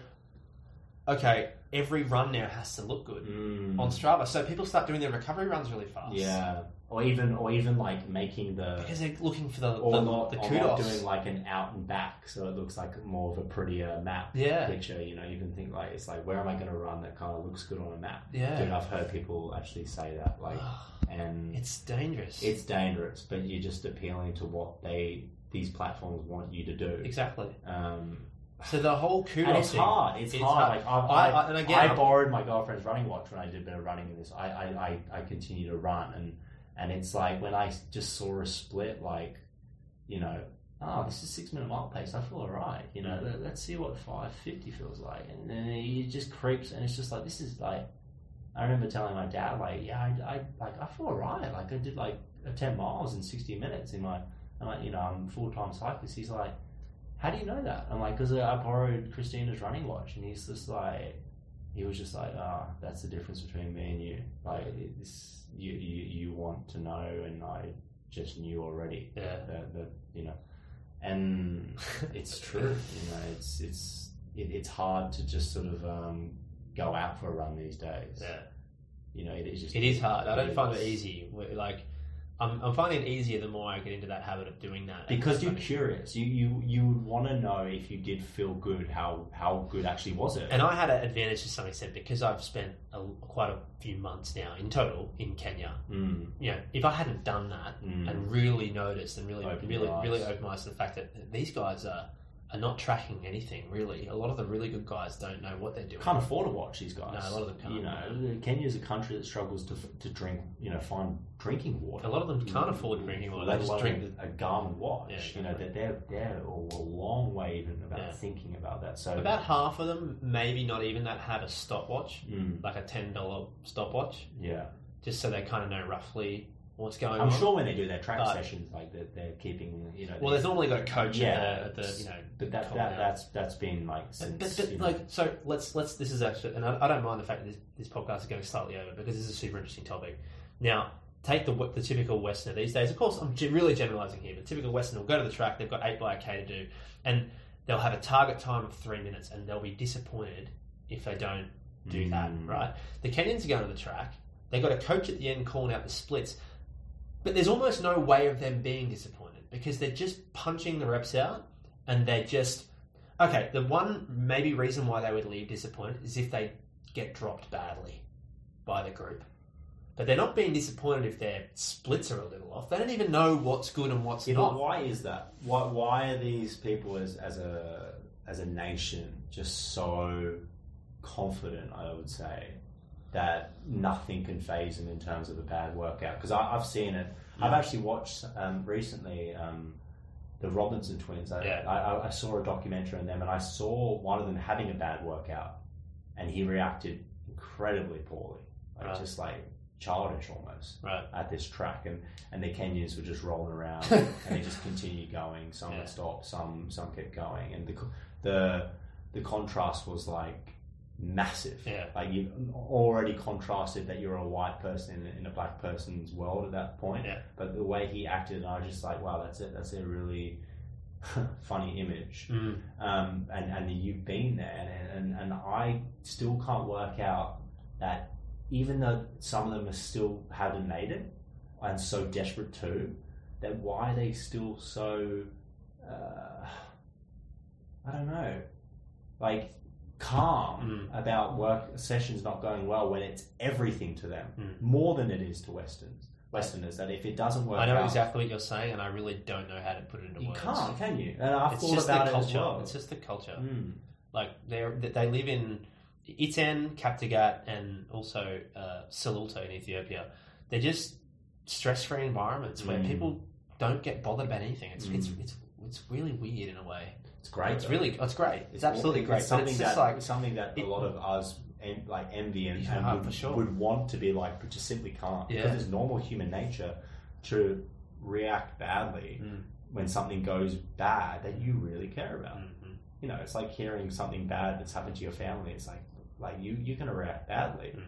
okay, every run now has to look good Mm, on Strava. So people start doing their recovery runs really fast. yeah, or even or even like making the because they're looking for the or the, not, the or kudos. not doing like an out and back, so it looks like more of a prettier map. yeah, Picture, you know, you can think like it's like where am I going to run that kind of looks good on a map? yeah. Dude, I've heard people actually say that, like, and it's dangerous. it's dangerous, but you're just appealing to what they these platforms want you to do. exactly. Um, So the whole kudos and it's thing, hard. It's, It's hard. hard. Like I- I, I- and again, I borrowed my girlfriend's running watch when I did a bit of running in this. I, I, I, I continue to run, and and it's like when I just saw a split, like you know, oh, this is six minute mile pace. I feel alright. You know, let, let's see what five fifty feels like, and then it just creeps, and it's just like this is like. I remember telling my dad, like, yeah, I, I like I feel alright. Like I did like a ten miles in sixty minutes in my, I'm like, you know, I'm full time cyclist. He's like, how do you know that? I'm like, because I borrowed Christina's running watch, and he's just like, he was just like, ah, that's the difference between me and you. Like this, you you, you want to know, and I just knew already Yeah. that, that you know, and (laughs) it's true. You know, it's it's it, it's hard to just sort of um, go out for a run these days. Yeah. You know, it is just It is hard. I don't find it easy. Like, I'm, I'm finding it easier the more I get into that habit of doing that. because you're curious. You you you would want to know if you did feel good. How how good actually was it? And I had an advantage to some extent because I've spent a, quite a few months now in total in Kenya. Mm, You know, if I hadn't done that mm. and really noticed and really, Opened really, really opened my eyes to the fact that these guys are, are not tracking anything really. A lot of the really good guys don't know what they're doing. can't afford to watch these guys. No, a lot of them can't. You know, Kenya is a country that struggles to to drink. You know, find drinking water. A lot of them can't afford drinking water. They Let just drink the a Garmin watch. Yeah, You know, that they're they're a long way even about Yeah. thinking about that. So About half of them, maybe not even that, have a stopwatch, Mm, like a ten dollar stopwatch, yeah, just so they kind of know roughly what's going I'm on. sure when they do their track But- sessions, like they're, they're keeping. You know, Well, there's normally got a coach Yeah, at the, at the you know. but that, that that's that's been like since but, but know, like, so let's let's. This is actually, and I, I don't mind the fact that this, this podcast is going slightly over because this is a super interesting topic. Now, take the the typical Westerner these days. Of course, I'm really generalizing here, but typical Westerner will go to the track. They've got eight by a k to do, and they'll have a target time of three minutes, and they'll be disappointed if they don't do that. Mm. Right? The Kenyans are going to the track. They've got a coach at the end calling out the splits, but there's almost no way of them being disappointed because they're just punching the reps out, and they're just okay. The one maybe reason why they would leave disappointed is if they get dropped badly by the group. But they're not being disappointed if their splits are a little off. They don't even know what's good and what's Yeah, but not. why is that? Why why are these people as as a as a nation just so confident. I would say that nothing can phase them in terms of a bad workout because I've seen it. I've actually watched um, recently um, the Robinson twins. I, Yeah. I, I saw a documentary on them, and I saw one of them having a bad workout, and he reacted incredibly poorly, like Right. just like childish almost Right. at this track, and and the Kenyans were just rolling around, (laughs) and they just continued going. Some Yeah. would stop, some some kept going, and the the the contrast was like massive. Yeah. Like you've already contrasted that you're a white person in, in a black person's world at that point. Yeah. But the way he acted, and I was just like, wow, that's it. That's a really (laughs) funny image. Mm. Um, and and you've been there, and, and and I still can't work out that even though some of them are still haven't made it and so desperate too, that why are they still so uh, I don't know, like calm about work sessions not going well when it's everything to them Mm. more than it is to Westerns. Westerners that if it doesn't work I know out, exactly what you're saying, and I really don't know how to put it into you words. You can't, can you? And I've It's thought about the it as culture. well. It's just the culture. Mm. Like they they live in Iten, Kaptagat, and also uh, in Ethiopia. They're just stress-free environments where Mm. people don't get bothered about anything. It's it's Mm. it's it's really weird in a way. It's great. It's though. really it's great. It's absolutely great. It's something it's that like something that it- a lot of us en- like envy and, and would, sure. would want to be like, but just simply can't. Yeah. Because it's normal human nature to react badly Mm. when something goes bad that you really care about. Mhm. You know, it's like hearing something bad that's happened to your family. It's like like you you're going to react badly. Mm.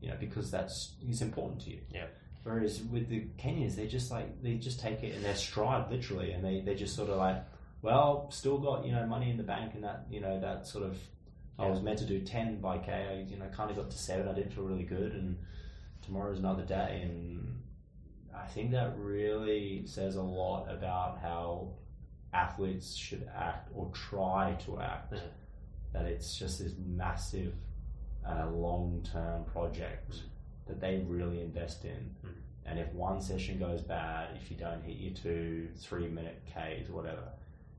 You know, because that's it's important to you. Yeah. Whereas with the Kenyans, they just like they just take it in their stride, literally, and they they just sort of like, well, still got you know money in the bank, and that you know that sort of. I was meant to do ten by K. I you know kind of got to seven. I didn't feel really good, and tomorrow's another day, and I think that really says a lot about how athletes should act or try to act. That it's just this massive, uh, long-term project that they really invest in. Mm. And if one session goes bad, if you don't hit your two, three-minute Ks whatever,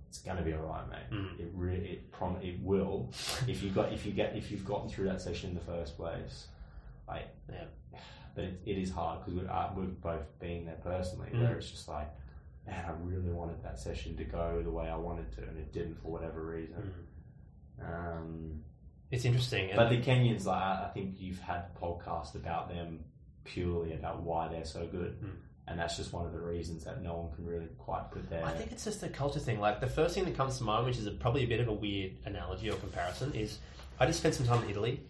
it's gonna be alright, mate. Mm. It really, it prom- it will. if you got, if you get, if you've gotten through that session in the first place, like, Yeah. But it, it is hard because we, uh, we've both been there personally, Mm. where it's just like, man, I really wanted that session to go the way I wanted to, and it didn't for whatever reason. Um, It's interesting. but the Kenyans, like, I I think you've had podcasts about them purely about why they're so good, Mm. And that's just one of the reasons that no one can really quite put their. I think it's just a culture thing. Like the first thing that comes to mind, which is a, probably a bit of a weird analogy or comparison, is I just spent some time in Italy.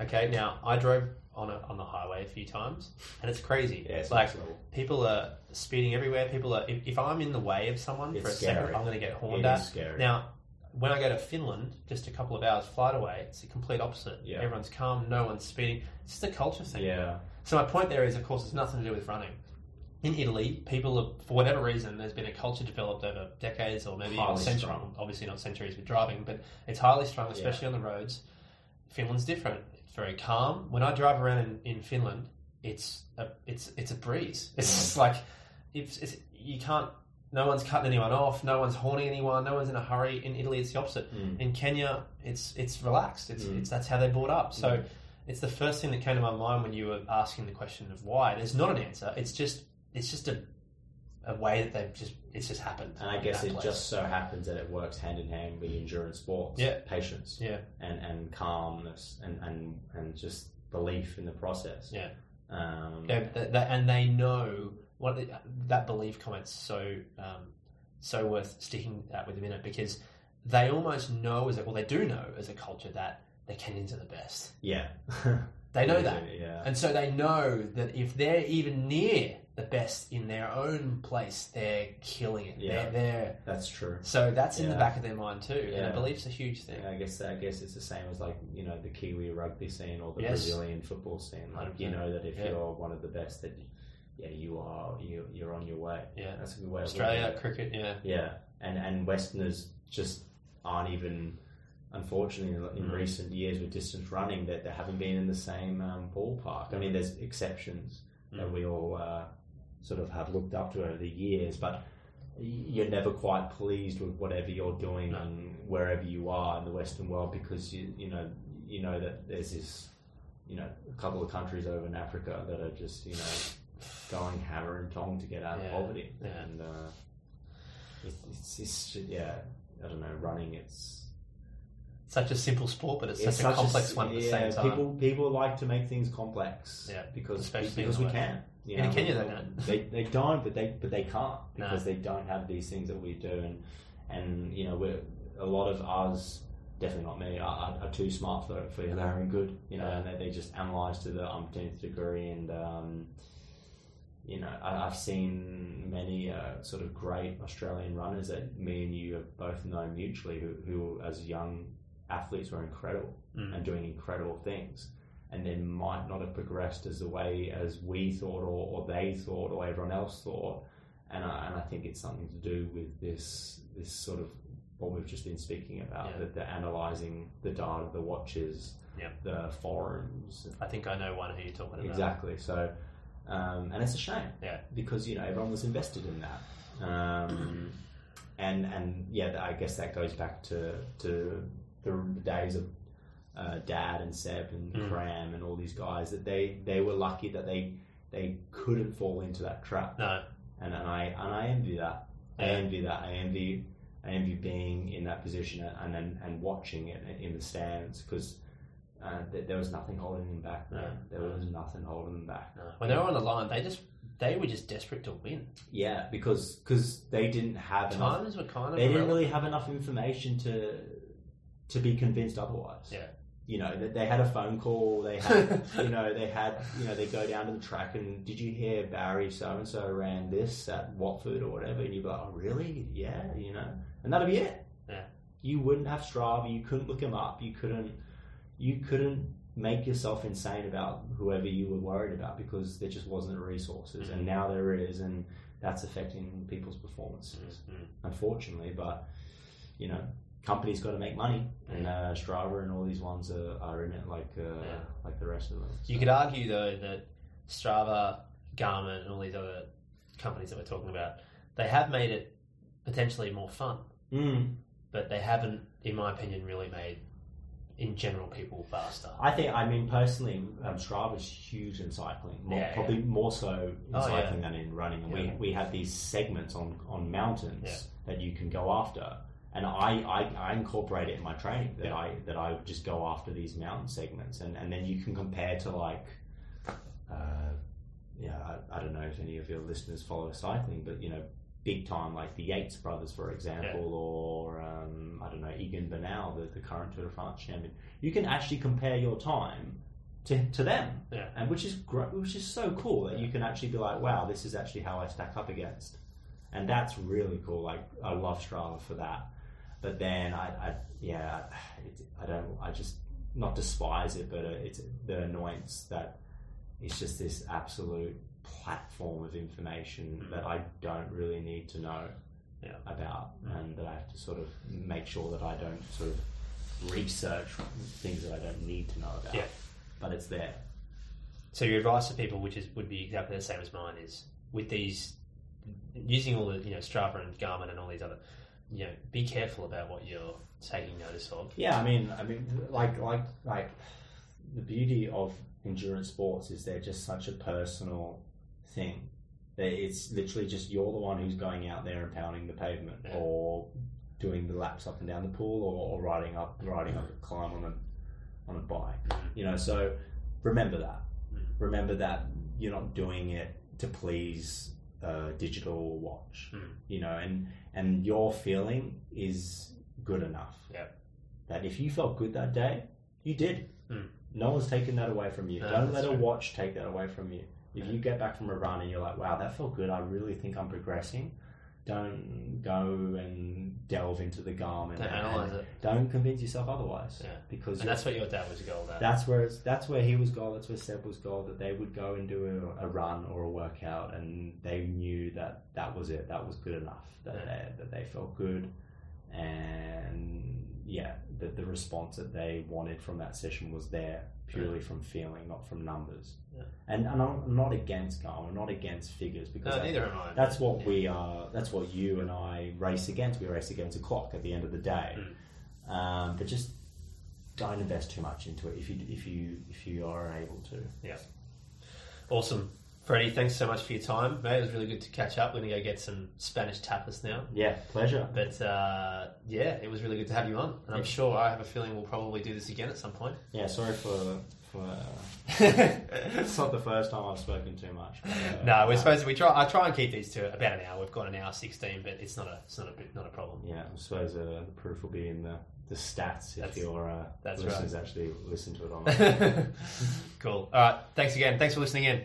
Okay, now I drove on a, on the highway a few times, and it's crazy. yeah, it's like people are speeding everywhere. People are. If, if I'm in the way of someone It's for a scary. second, I'm going to get horned at. scary. Now, when I go to Finland, just a couple of hours flight away, it's the complete opposite. Yeah. Everyone's calm, no one's speeding. It's just a culture thing. yeah, So my point there is, of course, it's nothing to do with running. In Italy, people, are, for whatever reason, there's been a culture developed over decades or maybe Highly centuries. strung. Obviously, not centuries with driving, but it's highly strung, especially on the roads. Finland's different. It's very calm. When I drive around in, in Finland, it's a it's it's a breeze. (laughs) It's just like it's, it's you can't. No one's cutting anyone off. No one's horning anyone. No one's in a hurry. In Italy, it's the opposite. Mm. In Kenya, it's it's relaxed. It's, Mm. it's that's how they're brought up. So Mm. it's the first thing that came to my mind when you were asking the question of why. There's not an answer. It's just it's just a a way that they've just it's just happened. and I guess it place. just so happens that it works hand in hand with endurance sports. Yeah. patience. yeah and, and calmness and, and, and just belief in the process. Yeah. Um, yeah that, that, and they know what that belief comment's so um, so worth sticking that with a minute because they almost know as a, well they do know as a culture that the Kenyans are the best. Yeah. They (laughs) know that. Yeah. And so they know that if they're even near the best in their own place, they're killing it. Yeah. They're, they're That's true. so that's in the back of their mind too. And I believe it's a huge thing. Yeah, I guess I guess it's the same as like you know the Kiwi rugby scene or the Yes. Brazilian football scene. Like you 100%. know that if Yeah. you're one of the best, that yeah you are you you're on your way. Yeah. That's a good way. Australia cricket, yeah. Yeah, and and Westerners just aren't even. Unfortunately, in, Mm. recent years with distance running, that they haven't been in the same um, ballpark. I mean, there's exceptions that Mm. we all uh, sort of have looked up to over the years, but you're never quite pleased with whatever you're doing and wherever you are in the Western world because you you know you know that there's this you know a couple of countries over in Africa that are just you know going hammer and tong to get out Yeah. of poverty Yeah. and uh, it, it's, it's yeah I don't know running it's Such a simple sport, but it's, it's such a complex s- one at the yeah, same time. People people like to make things complex. Yeah, because especially because we West. can. You In Kenya, they don't. They, they don't, but they but they can't No. because they don't have these things that we do, and and you know we're a lot of us. Definitely not me. Are, are, too smart for for their own good, you know, Yeah. and they, they just analyze to the umpteenth degree. And um, you know, I, I've seen many uh, sort of great Australian runners that me and you have both known mutually, who, who as young athletes were incredible Mm. and doing incredible things and then might not have progressed as the way as we thought or, or they thought or everyone else thought and I, and I think it's something to do with this this sort of what we've just been speaking about Yeah. the, the analyzing the data the watches Yeah. the forums I think I know one who you're talking about. exactly so um, and it's a shame Yeah. because you know everyone was invested in that um, (clears throat) and and yeah I guess that goes back to to the days of uh, Dad and Seb and Mm. Cram and all these guys that they they were lucky that they they couldn't fall into that trap No. and, and I and I envy that I envy that I envy I envy being in that position and and, and watching it in the stands because uh, th- there was nothing holding them back. No. there was nothing holding them back No. When they were on the line, they just they were just desperate to win. Yeah, because cause they didn't have enough. Times were kind of They didn't really have enough information to to be convinced otherwise. Yeah. You know, they, they had a phone call. They had, you know, they had, you know, they go down to the track and did you hear Barry so and so ran this at Watford or whatever? And you'd be like, oh, really? Yeah, you know, and that'd be it. Yeah. You wouldn't have Strava. You couldn't look him up. You couldn't. You couldn't make yourself insane about whoever you were worried about because there just wasn't the resources, Mhm. and now there is, and that's affecting people's performances Mm, unfortunately. But you know, companies got to make money, and uh, Strava and all these ones are, are in it like uh, Yeah. like the rest of them. You could argue though that Strava, Garmin, and all these other companies that we're talking about, they have made it potentially more fun, Mm. but they haven't, in my opinion, really made in general people faster. I think, I mean, personally, um, Strava's huge in cycling. More, Yeah, probably more so in Oh, yeah. cycling than in running. And Yeah. we, we have these segments on, on mountains Yeah. that you can go after. And I, I, I incorporate it in my training that Yeah. I that I just go after these mountain segments and, and then you can compare to like uh, yeah, I, I don't know if any of your listeners follow cycling, but you know, big time like the Yates brothers, for example, or um, I don't know, Egan Bernal, the, the current Tour de France champion. You can actually compare your time to, to them, Yeah. and which is great, which is so cool that you can actually be like, wow, this is actually how I stack up against, and that's really cool. Like I love Strava for that, but then I, I yeah, it, I don't, I just not despise it, but uh, it's the annoyance that it's just this absolute platform of information Mm. that I don't really need to know Yeah. about, Mm. and that I have to sort of make sure that I don't sort of research things that I don't need to know about. Yeah. But it's there. So your advice to people, which is would be exactly the same as mine, is with these using all the you know Strava and Garmin and all these other, you know, be careful about what you're taking notice of. Yeah, I mean, I mean, like, like, like, the beauty of endurance sports is they're just such a personal thing. That It's literally just you're the one who's going out there and pounding the pavement, Yeah. or doing the laps up and down the pool, or, or riding up, riding up a climb on a on a bike. Mhm. You know, so remember that. Mhm. Remember that you're not doing it to please a digital watch. Mm. You know, and and your feeling is good enough. Yeah. That if you felt good that day, you did. Mm. No one's taking that away from you. No, Don't let a watch take that away from you. If Yeah. you get back from a run and you're like, "Wow, that felt good. I really think I'm progressing." Don't go and delve into the Garmin. To and- analyze it. Don't convince yourself otherwise. Yeah. Because And that's what your dad was gold at. that's where it's, that's where he was goal. That's where Seb was goal. That they would go and do a, a run or a workout, and they knew that that was it. That was good enough. That Yeah. they, that they felt good, and yeah, the, the response that they wanted from that session was there purely from feeling, not from numbers. Yeah. And, and I'm not against goal. I'm not against figures because No, neither am I. that's what we are. That's what you and I race against. We race against a clock at the end of the day. Um, but just don't invest too much into it if you if you if you are able to. Yeah. Awesome. Freddy, thanks so much for your time, mate. It was really good to catch up. We're going to go get some Spanish tapas now. Yeah, pleasure. But uh, yeah, it was really good to have you on. And I'm sure I have a feeling we'll probably do this again at some point. Yeah, sorry for for. Uh, (laughs) it's not the first time I've spoken too much. but, uh, no, we're supposed to. We try. I try and keep these to about an hour. We've got an hour sixteen, but it's not a. It's not a. bit- Not a problem. Yeah, I suppose uh, the proof will be in the, the stats if That's- your uh, that's listeners actually listen to it on. (laughs) (laughs) cool. All right. Thanks again. Thanks for listening in.